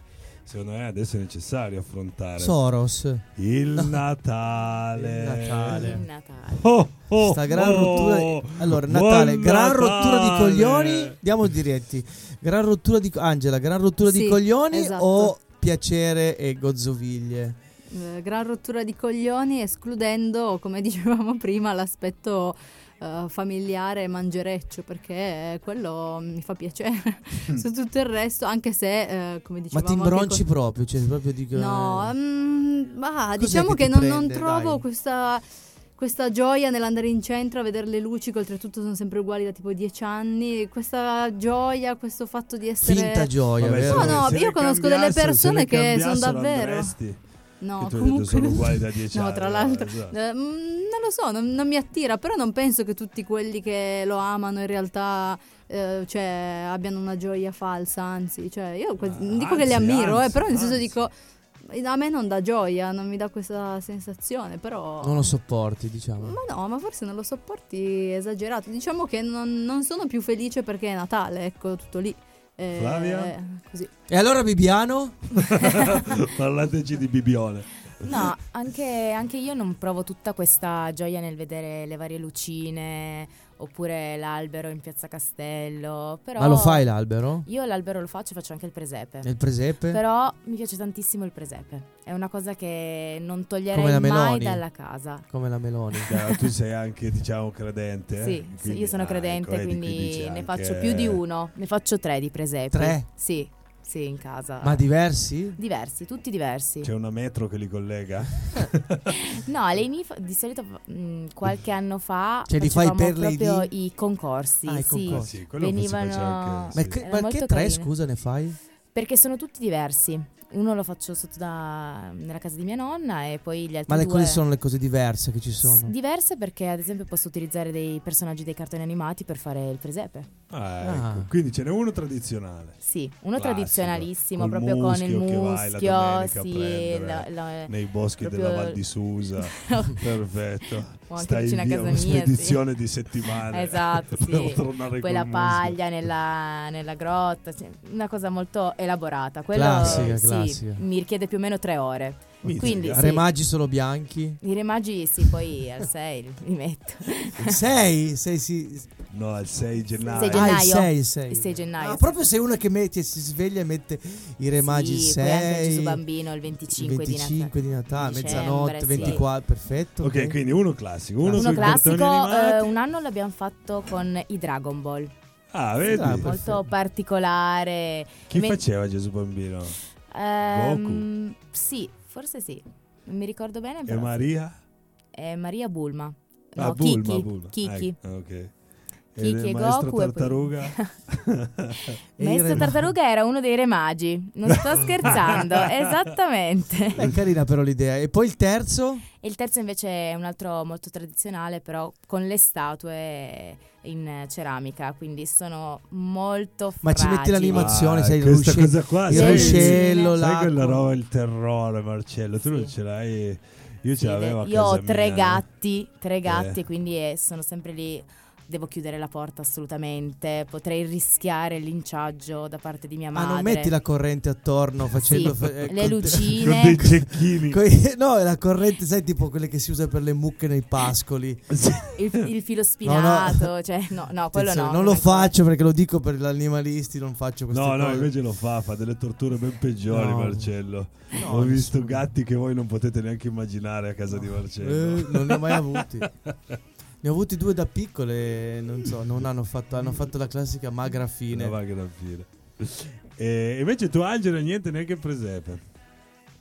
Speaker 3: secondo me adesso è necessario affrontare.
Speaker 4: Soros.
Speaker 3: Il Natale.
Speaker 4: Il Natale.
Speaker 7: Il Natale.
Speaker 3: Oh, oh,
Speaker 4: Sta gran
Speaker 3: oh.
Speaker 4: rottura di- Allora, Natale,
Speaker 3: Buon
Speaker 4: gran rottura di
Speaker 3: Natale.
Speaker 4: coglioni. Diamo diretti. Gran rottura di Angela, gran rottura di
Speaker 5: Sì,
Speaker 4: coglioni
Speaker 5: esatto.
Speaker 4: o piacere e gozzoviglie?
Speaker 5: Eh, gran rottura di coglioni, escludendo, come dicevamo prima, l'aspetto eh, familiare mangereccio, perché quello mi fa piacere. Su tutto il resto, anche se, eh, come
Speaker 4: Ma
Speaker 5: dicevamo...
Speaker 4: ti
Speaker 5: anche
Speaker 4: imbronci
Speaker 5: con-
Speaker 4: proprio, cioè proprio dico
Speaker 5: No, mm, ma
Speaker 4: Cos'è
Speaker 5: diciamo
Speaker 4: che
Speaker 5: che,
Speaker 4: ti
Speaker 5: non, non
Speaker 4: prende,
Speaker 5: trovo
Speaker 4: dai?
Speaker 5: questa, questa gioia nell'andare in centro a vedere le luci, che oltretutto sono sempre uguali da tipo dieci anni. Questa gioia, questo fatto di essere.
Speaker 4: finta gioia,
Speaker 3: Vabbè,
Speaker 4: vero?
Speaker 5: No, no, io conosco delle persone che sono davvero.
Speaker 3: andresti?
Speaker 5: No,
Speaker 3: Che tu
Speaker 5: comunque
Speaker 3: sono uguali da dieci
Speaker 5: No,
Speaker 3: anni,
Speaker 5: tra l'altro,
Speaker 3: esatto.
Speaker 5: eh, mm, non lo so, non, non mi attira, però non penso che tutti quelli che lo amano in realtà eh, cioè, abbiano una gioia falsa, anzi, cioè, io que- non dico che li
Speaker 3: anzi,
Speaker 5: ammiro, eh,
Speaker 3: anzi,
Speaker 5: però nel senso
Speaker 3: anzi.
Speaker 5: dico a me non dà gioia, non mi dà questa sensazione, però
Speaker 4: Non lo sopporti, diciamo.
Speaker 5: ma no, ma forse non lo sopporti esagerato. Diciamo che non, non sono più felice perché è Natale, ecco, tutto lì. Eh,
Speaker 3: Flavia?
Speaker 5: Così.
Speaker 4: E allora Bibiano?
Speaker 3: Parlateci di Bibione.
Speaker 7: No, anche, anche io non provo tutta questa gioia nel vedere le varie lucine oppure l'albero in piazza Castello. Però
Speaker 4: Ma lo fai l'albero?
Speaker 7: Io l'albero lo faccio, faccio anche il presepe.
Speaker 4: E il presepe?
Speaker 7: Però mi piace tantissimo il presepe. È una cosa che non
Speaker 4: Come
Speaker 7: toglierei
Speaker 4: la
Speaker 7: mai dalla casa.
Speaker 4: Come la Meloni.
Speaker 3: Chiaro, tu sei anche, diciamo, credente? eh?
Speaker 7: Sì, sì,
Speaker 3: Quindi-
Speaker 7: io sono
Speaker 3: ah,
Speaker 7: credente,
Speaker 3: ecco,
Speaker 7: quindi
Speaker 3: dici
Speaker 7: ne faccio più di uno. Ne faccio tre di presepi.
Speaker 4: Tre?
Speaker 7: Sì, sì, in casa.
Speaker 4: Ma diversi?
Speaker 7: Diversi, tutti diversi.
Speaker 3: C'è una metro che li collega?
Speaker 7: No, fa- di solito mh, qualche anno fa
Speaker 4: Cioè, li fai per
Speaker 7: proprio i concorsi.
Speaker 4: Ah, i
Speaker 7: sì.
Speaker 4: concorsi.
Speaker 3: Sì, quello si
Speaker 7: Venivano
Speaker 3: anche-
Speaker 4: Ma,
Speaker 3: sì.
Speaker 4: che,
Speaker 7: Era
Speaker 4: ma che tre, scusa, ne fai?
Speaker 7: Perché sono tutti diversi. Uno lo faccio sotto da, nella casa di mia nonna e poi gli altri
Speaker 4: Ma le
Speaker 7: due
Speaker 4: cose sono le cose diverse che ci sono.
Speaker 7: diverse perché ad esempio posso utilizzare dei personaggi dei cartoni animati per fare il presepe.
Speaker 3: Ah, ecco.
Speaker 4: Ah.
Speaker 3: Quindi ce n'è uno tradizionale.
Speaker 7: Sì, uno
Speaker 3: Classico,
Speaker 7: tradizionalissimo
Speaker 3: col
Speaker 7: proprio con il
Speaker 3: muschio che vai la
Speaker 7: sì, la- la-
Speaker 3: Nei boschi
Speaker 7: proprio-
Speaker 3: della Val di Susa. Perfetto.
Speaker 7: O anche
Speaker 3: Stai
Speaker 7: vicino a casa mia, sì.
Speaker 3: di settimane.
Speaker 7: Esatto, sì. Poi la paglia nella, nella grotta, una cosa molto elaborata. Quello
Speaker 4: Classica,
Speaker 7: sì,
Speaker 4: classica.
Speaker 7: mi richiede più o meno tre ore.
Speaker 3: Mizzica.
Speaker 7: Quindi sì,
Speaker 4: Remaggi solo bianchi?
Speaker 7: i remagi sì, poi al 6 li metto.
Speaker 4: Sei? Sei sì.
Speaker 3: No, il 6 gennaio.
Speaker 7: Sei
Speaker 4: Ah, il
Speaker 7: gennaio.
Speaker 4: 6, il 6.
Speaker 7: Il 6 gennaio,
Speaker 4: Ah, proprio sei una che metti, si sveglia e mette i remaggi il
Speaker 7: Sì, poi anche il
Speaker 4: 6.
Speaker 7: Gesù Bambino il 25 di
Speaker 4: 25 di Natale,
Speaker 7: Dicembre,
Speaker 4: mezzanotte,
Speaker 7: sì.
Speaker 4: 24, perfetto.
Speaker 3: Ok, quindi uno classico. Uno,
Speaker 7: Uno classico, eh, un anno l'abbiamo fatto con i Dragon Ball.
Speaker 3: Ah, vedi?
Speaker 4: Ah,
Speaker 7: Molto particolare.
Speaker 3: Chi
Speaker 7: Me-
Speaker 3: faceva Gesù Bambino?
Speaker 7: Ehm, Sì, forse sì. Non mi ricordo bene.
Speaker 3: E Maria?
Speaker 7: È Maria Bulma. No,
Speaker 3: ah, Bulma,
Speaker 7: Kiki.
Speaker 3: Bulma.
Speaker 7: Kiki.
Speaker 3: Ah, ok.
Speaker 7: Kiki e Goku
Speaker 3: Tartaruga?
Speaker 4: E
Speaker 7: Maestro Tartaruga era uno dei re magi. Non sto scherzando, esattamente.
Speaker 4: Beh, carina però l'idea. E poi il terzo?
Speaker 7: E il terzo invece è un altro molto tradizionale, però con le statue in ceramica, quindi sono molto
Speaker 4: Ma ci metti
Speaker 7: fragili.
Speaker 4: l'animazione,
Speaker 3: Ah,
Speaker 4: sai, il,
Speaker 3: questa
Speaker 4: rusce-
Speaker 3: cosa qua,
Speaker 4: il
Speaker 3: sai-
Speaker 4: ruscello,
Speaker 3: Sai
Speaker 4: l'acqua.
Speaker 3: quella roba, il terrore, Marcello? Tu non
Speaker 7: Sì.
Speaker 3: ce l'hai? Io
Speaker 7: Sì,
Speaker 3: ce l'avevo a
Speaker 7: Io ho tre
Speaker 3: mia, no?
Speaker 7: gatti, tre gatti,
Speaker 3: Eh.
Speaker 7: quindi eh, sono sempre lì. Devo chiudere la porta assolutamente. Potrei rischiare il linciaggio da parte di mia
Speaker 4: Ma
Speaker 7: madre.
Speaker 4: non metti la corrente attorno facendo...
Speaker 7: Sì,
Speaker 4: eh,
Speaker 7: le
Speaker 4: con-
Speaker 7: lucine.
Speaker 3: Con dei cecchini.
Speaker 4: coi- no, la corrente, sai, tipo quelle che si usa per le mucche nei pascoli.
Speaker 7: il, il filo spinato, cioè no, no, quello
Speaker 4: Attenzione,
Speaker 7: no.
Speaker 4: non lo faccio perché lo dico per gli animalisti, non faccio queste
Speaker 3: No,
Speaker 4: cose.
Speaker 3: no, invece lo fa, fa delle torture ben peggiori,
Speaker 4: No.
Speaker 3: Marcello.
Speaker 4: No,
Speaker 3: Ho visto gatti che voi non potete neanche immaginare a casa di Marcello.
Speaker 4: Eh, non ne ho mai avuti. Ne ho avuti due da piccole e non so, non hanno fatto, hanno fatto la classica magra fine.
Speaker 3: Vaga da fine. E invece tu, Angelo, niente neanche presepe.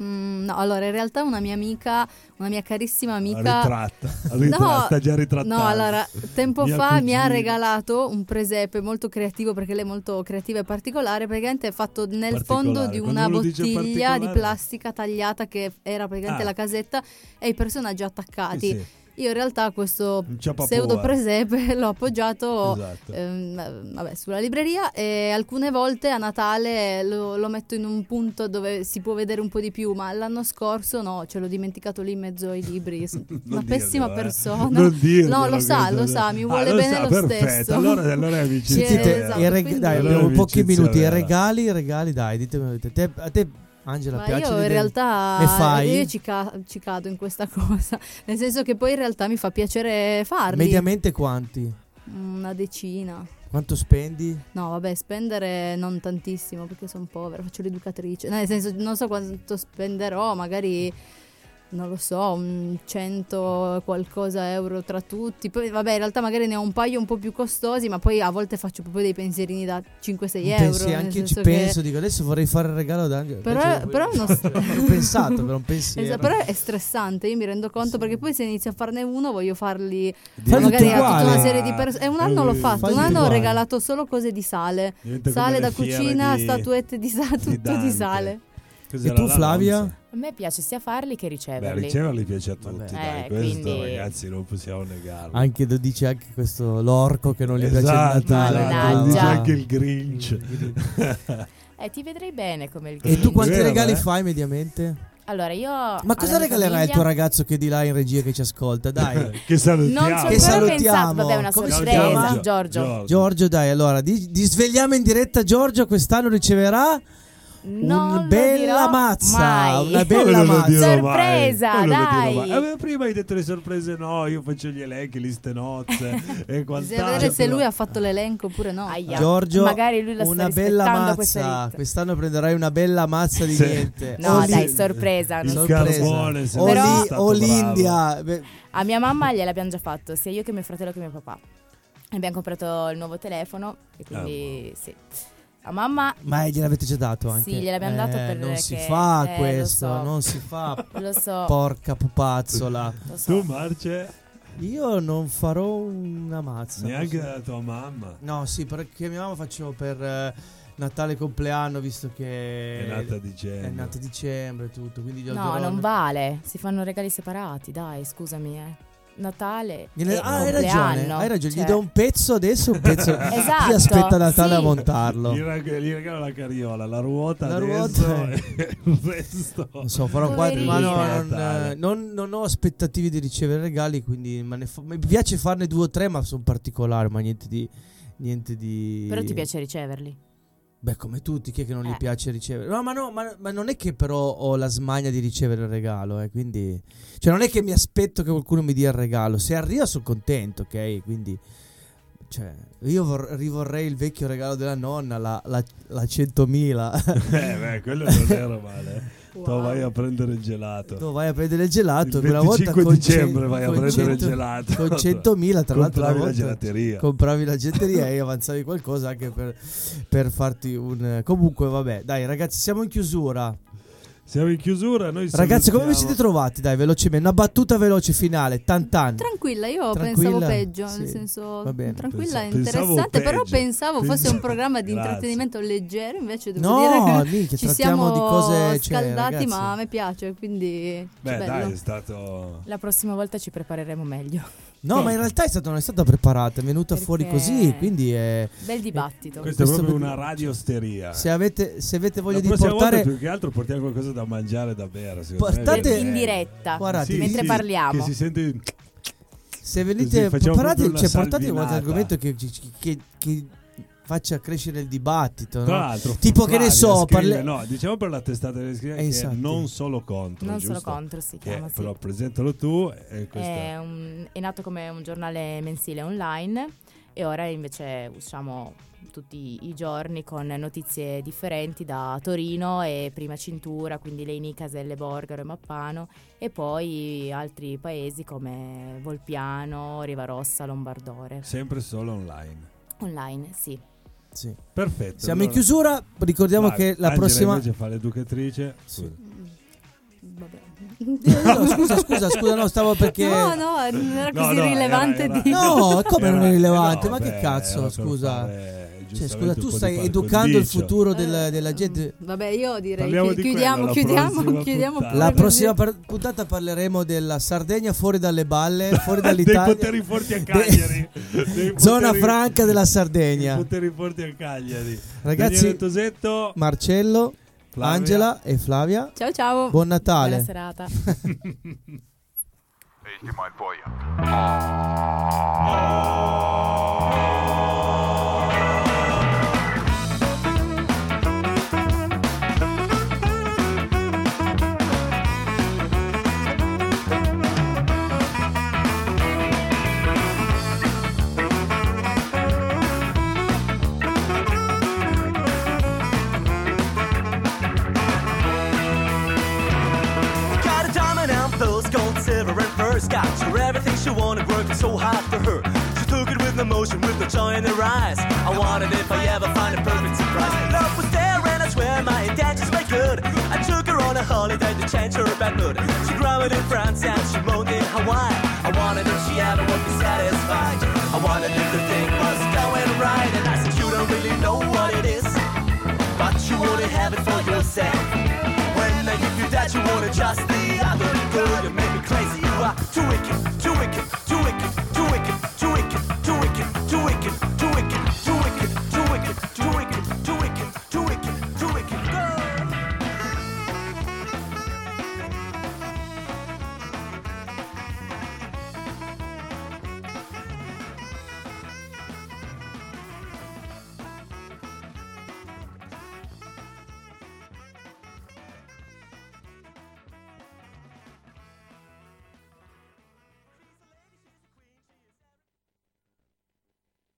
Speaker 5: Mm, no, allora in realtà una mia amica, una mia carissima amica...
Speaker 3: Ritratta, ritratta, sta già ritrattando.
Speaker 5: No, allora, tempo
Speaker 3: Mia
Speaker 5: fa mi ha
Speaker 3: cugina.
Speaker 5: regalato un presepe molto creativo perché lei è molto creativa e particolare, praticamente è fatto nel fondo di una bottiglia di plastica tagliata che era praticamente
Speaker 3: Ah.
Speaker 5: la casetta e i personaggi attaccati.
Speaker 3: Sì, sì.
Speaker 5: Io in realtà questo pseudo presepe l'ho appoggiato
Speaker 3: Esatto.
Speaker 5: ehm, vabbè, sulla libreria e alcune volte a Natale lo, lo metto in un punto dove si può vedere un po' di più, ma l'anno scorso no, ce l'ho dimenticato lì in mezzo ai libri. Una pessima
Speaker 3: dirglielo, eh.
Speaker 5: persona.
Speaker 3: Non dirglielo
Speaker 5: no, lo sa, lo sa, mi
Speaker 3: Ah,
Speaker 5: vuole
Speaker 3: lo
Speaker 5: bene
Speaker 3: sa,
Speaker 5: lo
Speaker 3: perfetto.
Speaker 5: stesso.
Speaker 3: Allora- allora è amicizia
Speaker 5: Sì,
Speaker 4: Dite,
Speaker 5: esatto,
Speaker 4: reg-
Speaker 5: quindi-
Speaker 4: dai,
Speaker 3: Allora
Speaker 4: abbiamo pochi minuti. Regali, i regali, dai, ditemi. A te, a te Angela,
Speaker 5: Ma
Speaker 4: piace
Speaker 5: io in realtà
Speaker 4: fai?
Speaker 5: io ci, ca- ci cado in questa cosa, nel senso che poi in realtà mi fa piacere farli.
Speaker 4: Mediamente quanti?
Speaker 5: Una decina.
Speaker 4: Quanto spendi?
Speaker 5: No, vabbè, spendere non tantissimo perché sono povera, faccio l'educatrice. Nel senso, non so quanto spenderò, magari non lo so, un 100 qualcosa euro tra tutti. Poi vabbè, in realtà magari ne ho un paio un po' più costosi, ma poi a volte faccio proprio dei pensierini da 5-6 euro.
Speaker 4: Pensi,
Speaker 5: nel
Speaker 4: anche io ci penso, dico adesso vorrei fare il regalo ad Angela.
Speaker 5: Però,
Speaker 4: Invece-
Speaker 5: però, è uno
Speaker 4: Ho pensato per un pensiero.
Speaker 5: Esatto, però è stressante, io mi rendo conto perché poi se inizio a farne uno voglio farli
Speaker 4: Fai
Speaker 5: magari a tutta una serie di persone. E un anno l'ho fatto, un anno ho regalato solo cose di sale.
Speaker 3: Diventa
Speaker 5: Sale da cucina,
Speaker 3: di-
Speaker 5: statuette di sale, tutto di sale.
Speaker 3: Cos'era
Speaker 4: E tu,
Speaker 3: la
Speaker 4: Flavia?
Speaker 7: A me piace sia farli che
Speaker 3: Beh,
Speaker 7: riceverli.
Speaker 3: riceverli piace a tutti, dai,
Speaker 7: Eh,
Speaker 3: questo
Speaker 7: quindi-
Speaker 3: ragazzi non possiamo negarlo.
Speaker 4: Anche lo dice anche questo l'orco che non gli piace il
Speaker 3: Esatto,
Speaker 4: Natale.
Speaker 3: esatto, lo dice anche il Grinch.
Speaker 7: Eh, ti vedrei bene come il
Speaker 4: E tu
Speaker 7: Grinch.
Speaker 4: quanti
Speaker 3: Vero,
Speaker 4: regali
Speaker 3: eh?
Speaker 4: fai mediamente?
Speaker 7: Allora, io.
Speaker 4: Ma cosa regalerai al tuo ragazzo che è di là in regia che ci ascolta? Dai.
Speaker 3: che salutiamo.
Speaker 7: Non ci
Speaker 4: Che salutiamo.
Speaker 7: pensato. Vabbè, una
Speaker 4: Come
Speaker 7: sorpresa.
Speaker 4: chiama?
Speaker 7: Giorgio.
Speaker 4: Giorgio, dai, allora, di, di svegliamo in diretta Giorgio quest'anno riceverà
Speaker 7: Non
Speaker 4: bella mazza,
Speaker 7: mai.
Speaker 4: una bella mazza.
Speaker 7: Sorpresa, dai.
Speaker 3: mai? Eh, prima hai detto le sorprese no, io faccio gli elenchi, liste nozze e
Speaker 5: Bisogna
Speaker 3: quant'altro.
Speaker 5: vedere se lui ha fatto l'elenco oppure no.
Speaker 7: Aia.
Speaker 4: Giorgio,
Speaker 7: Magari lui la sta
Speaker 4: una bella
Speaker 7: rispettando questa
Speaker 4: mazza. Quest'anno prenderai una bella mazza di niente.
Speaker 7: No,
Speaker 4: O
Speaker 7: dai, sorpresa.
Speaker 3: Il
Speaker 7: non-
Speaker 4: sorpresa.
Speaker 3: carbone, se
Speaker 4: o,
Speaker 7: Però-
Speaker 4: o l'India. Beh,
Speaker 7: A mia mamma gliel'abbiamo già fatto, sia io che mio fratello che mio papà. Abbiamo comprato il nuovo telefono e quindi sì. A mamma
Speaker 4: Ma gliel'avete già dato anche?
Speaker 7: Sì, gliel'abbiamo dato
Speaker 4: Eh,
Speaker 7: per
Speaker 4: Non si
Speaker 7: che-
Speaker 4: fa
Speaker 7: eh,
Speaker 4: questo,
Speaker 7: so.
Speaker 4: non si fa.
Speaker 7: lo so,
Speaker 4: Porca pupazzola.
Speaker 7: lo so.
Speaker 3: Tu Marce,
Speaker 4: Io non farò una mazza.
Speaker 3: neanche
Speaker 4: so.
Speaker 3: dalla tua mamma.
Speaker 4: No, sì, perché mia mamma faccio per eh, Natale e compleanno, visto che
Speaker 3: È nata a dicembre.
Speaker 4: È nata a dicembre tutto, quindi gli
Speaker 7: No, non vale. Si fanno regali separati, dai, scusami, eh. Natale
Speaker 4: Gliene-
Speaker 7: e
Speaker 4: ah, hai ragione, hai ragione.
Speaker 7: Cioè,
Speaker 4: Gli do un pezzo adesso, un pezzo.
Speaker 7: Esatto,
Speaker 4: Chi aspetta Natale a
Speaker 7: sì.
Speaker 4: montarlo?
Speaker 3: Gli, reg- gli regalo la carriola, la ruota
Speaker 4: La ruota.
Speaker 3: e il resto.
Speaker 4: Non so, farò un quadro, ma no, non, eh, non- non ho aspettative di ricevere regali, quindi fa- mi piace farne due o tre, ma sono particolari, ma niente di... Niente di...
Speaker 7: Però ti piace riceverli.
Speaker 4: Beh, come tutti, chi è che non gli
Speaker 7: Eh.
Speaker 4: piace ricevere? No, ma no, ma, ma non è che però ho la smania di ricevere il regalo, eh, quindi... Cioè, non è che mi aspetto che qualcuno mi dia il regalo. Se arriva sono contento, ok? Quindi... Cioè, io vor- rivorrei il vecchio regalo della nonna, la, la, la 100.000.
Speaker 3: Eh, beh, quello non era male. Tu vai a prendere il gelato.
Speaker 4: Tu vai a prendere il gelato
Speaker 3: Il
Speaker 4: quella volta
Speaker 3: 25
Speaker 4: con
Speaker 3: dicembre vai a prendere il
Speaker 4: 100
Speaker 3: gelato.
Speaker 4: Con 100.000 tra l'altro
Speaker 3: Compravi la
Speaker 4: volta
Speaker 3: gelateria.
Speaker 4: Compravi la gelateria e avanzavi qualcosa anche per, per farti un... Comunque vabbè, dai ragazzi siamo in chiusura.
Speaker 3: Siamo in chiusura. Noi
Speaker 4: Ragazzi come vi siete trovati? Dai velocemente, una battuta veloce finale, tan tan.
Speaker 5: Tranquilla, io
Speaker 4: Tranquilla?
Speaker 5: pensavo peggio, nel
Speaker 4: Sì,
Speaker 5: senso
Speaker 4: va bene.
Speaker 5: tranquilla e interessante, però
Speaker 3: peggio.
Speaker 5: pensavo fosse un programma di intrattenimento leggero, invece devo
Speaker 4: No,
Speaker 5: dire che
Speaker 4: minchia,
Speaker 5: ci siamo
Speaker 4: di cose, cioè,
Speaker 5: scaldati, ma a me piace, quindi
Speaker 3: Beh, dai, è stato.
Speaker 7: La prossima volta ci prepareremo meglio.
Speaker 4: No, ma in realtà è stata, non è stata preparata, è venuta
Speaker 7: Perché-
Speaker 4: fuori così, quindi è...
Speaker 7: Bel dibattito.
Speaker 3: Questa è proprio una radiosteria.
Speaker 4: Se avete, se avete voglia
Speaker 3: la
Speaker 4: di portare...
Speaker 3: volta più che altro portiamo qualcosa da mangiare e da bere. me,
Speaker 4: Portate-
Speaker 7: in diretta.
Speaker 4: Guardate,
Speaker 3: Sì,
Speaker 7: mentre
Speaker 3: sì,
Speaker 7: parliamo.
Speaker 3: Che si sente.
Speaker 4: Se venite,
Speaker 3: proprio
Speaker 4: cioè, portate qualche argomento che, che- che faccia crescere il dibattito.
Speaker 3: Tra
Speaker 4: no?
Speaker 3: l'altro,
Speaker 4: Tipo che ne
Speaker 3: Flavia
Speaker 4: so,
Speaker 3: scrive-
Speaker 4: parle-
Speaker 3: no, diciamo per la testata delle scrive
Speaker 4: Eh,
Speaker 3: che è
Speaker 4: infatti.
Speaker 3: non solo contro,
Speaker 7: Non
Speaker 3: giusto?
Speaker 7: solo contro si chiama, sì.
Speaker 3: Però presentalo tu e questo
Speaker 7: È, un- è nato come un giornale mensile online e ora invece usciamo tutti i giorni con notizie differenti da Torino e Prima Cintura, quindi Leini, Caselle, Borgaro e Mappano e poi altri paesi come Volpiano, Rivarossa, Lombardore.
Speaker 3: sempre solo online.
Speaker 7: Online, sì.
Speaker 4: Sì.
Speaker 3: Perfetto.
Speaker 4: Siamo in
Speaker 3: allora-
Speaker 4: chiusura, ricordiamo
Speaker 3: Vai,
Speaker 4: che la
Speaker 3: Angela
Speaker 4: prossima...
Speaker 3: invece fa l'educatrice.
Speaker 4: Sì.
Speaker 3: Scusa.
Speaker 5: vabbè.
Speaker 4: No, scusa, scusa, scusa, no, stavo perché.
Speaker 5: No, no, non era
Speaker 3: No,
Speaker 5: così
Speaker 3: no,
Speaker 5: rilevante
Speaker 3: era- era-
Speaker 5: di...
Speaker 4: No, come non è rilevante?
Speaker 3: no,
Speaker 4: Ma che
Speaker 3: beh,
Speaker 4: cazzo,
Speaker 3: era per
Speaker 4: scusa.
Speaker 3: fare,
Speaker 4: Cioè, scusa, tu stai educando il futuro della, della gente.
Speaker 5: Vabbè, io direi
Speaker 3: Parliamo
Speaker 5: chi-
Speaker 3: di
Speaker 5: chiudiamo,
Speaker 3: quello, la
Speaker 5: chiudiamo,
Speaker 3: prossima
Speaker 5: chiudiamo.
Speaker 3: puntata.
Speaker 4: La prossima par- puntata parleremo della Sardegna fuori dalle balle, fuori
Speaker 3: Dei
Speaker 4: dall'Italia.
Speaker 3: poteri forti a Cagliari. Dei
Speaker 4: Zona franca della
Speaker 3: dei
Speaker 4: Sardegna.
Speaker 3: poteri forti a Cagliari.
Speaker 4: Ragazzi-
Speaker 3: Tosetto,
Speaker 4: Marcello,
Speaker 3: Flavia.
Speaker 4: Angela e Flavia.
Speaker 5: Ciao ciao.
Speaker 4: Buon Natale.
Speaker 7: Buona serata.
Speaker 13: Got a She wanted work so hard for her. She took it with emotion, with the joy in her eyes. I wanted if I ever find a perfect surprise. My love was there, and I swear my intentions were good. I took her on a holiday to change her bad mood. She grumbled in France and she moaned in Hawaii. I wanted if she ever would be satisfied.
Speaker 8: I wanted if the thing was going right, and I said you don't really
Speaker 13: know what it is, but you wanna have it for yourself when I give you that you want to just the other girl. You make me crazy, you are too wicked.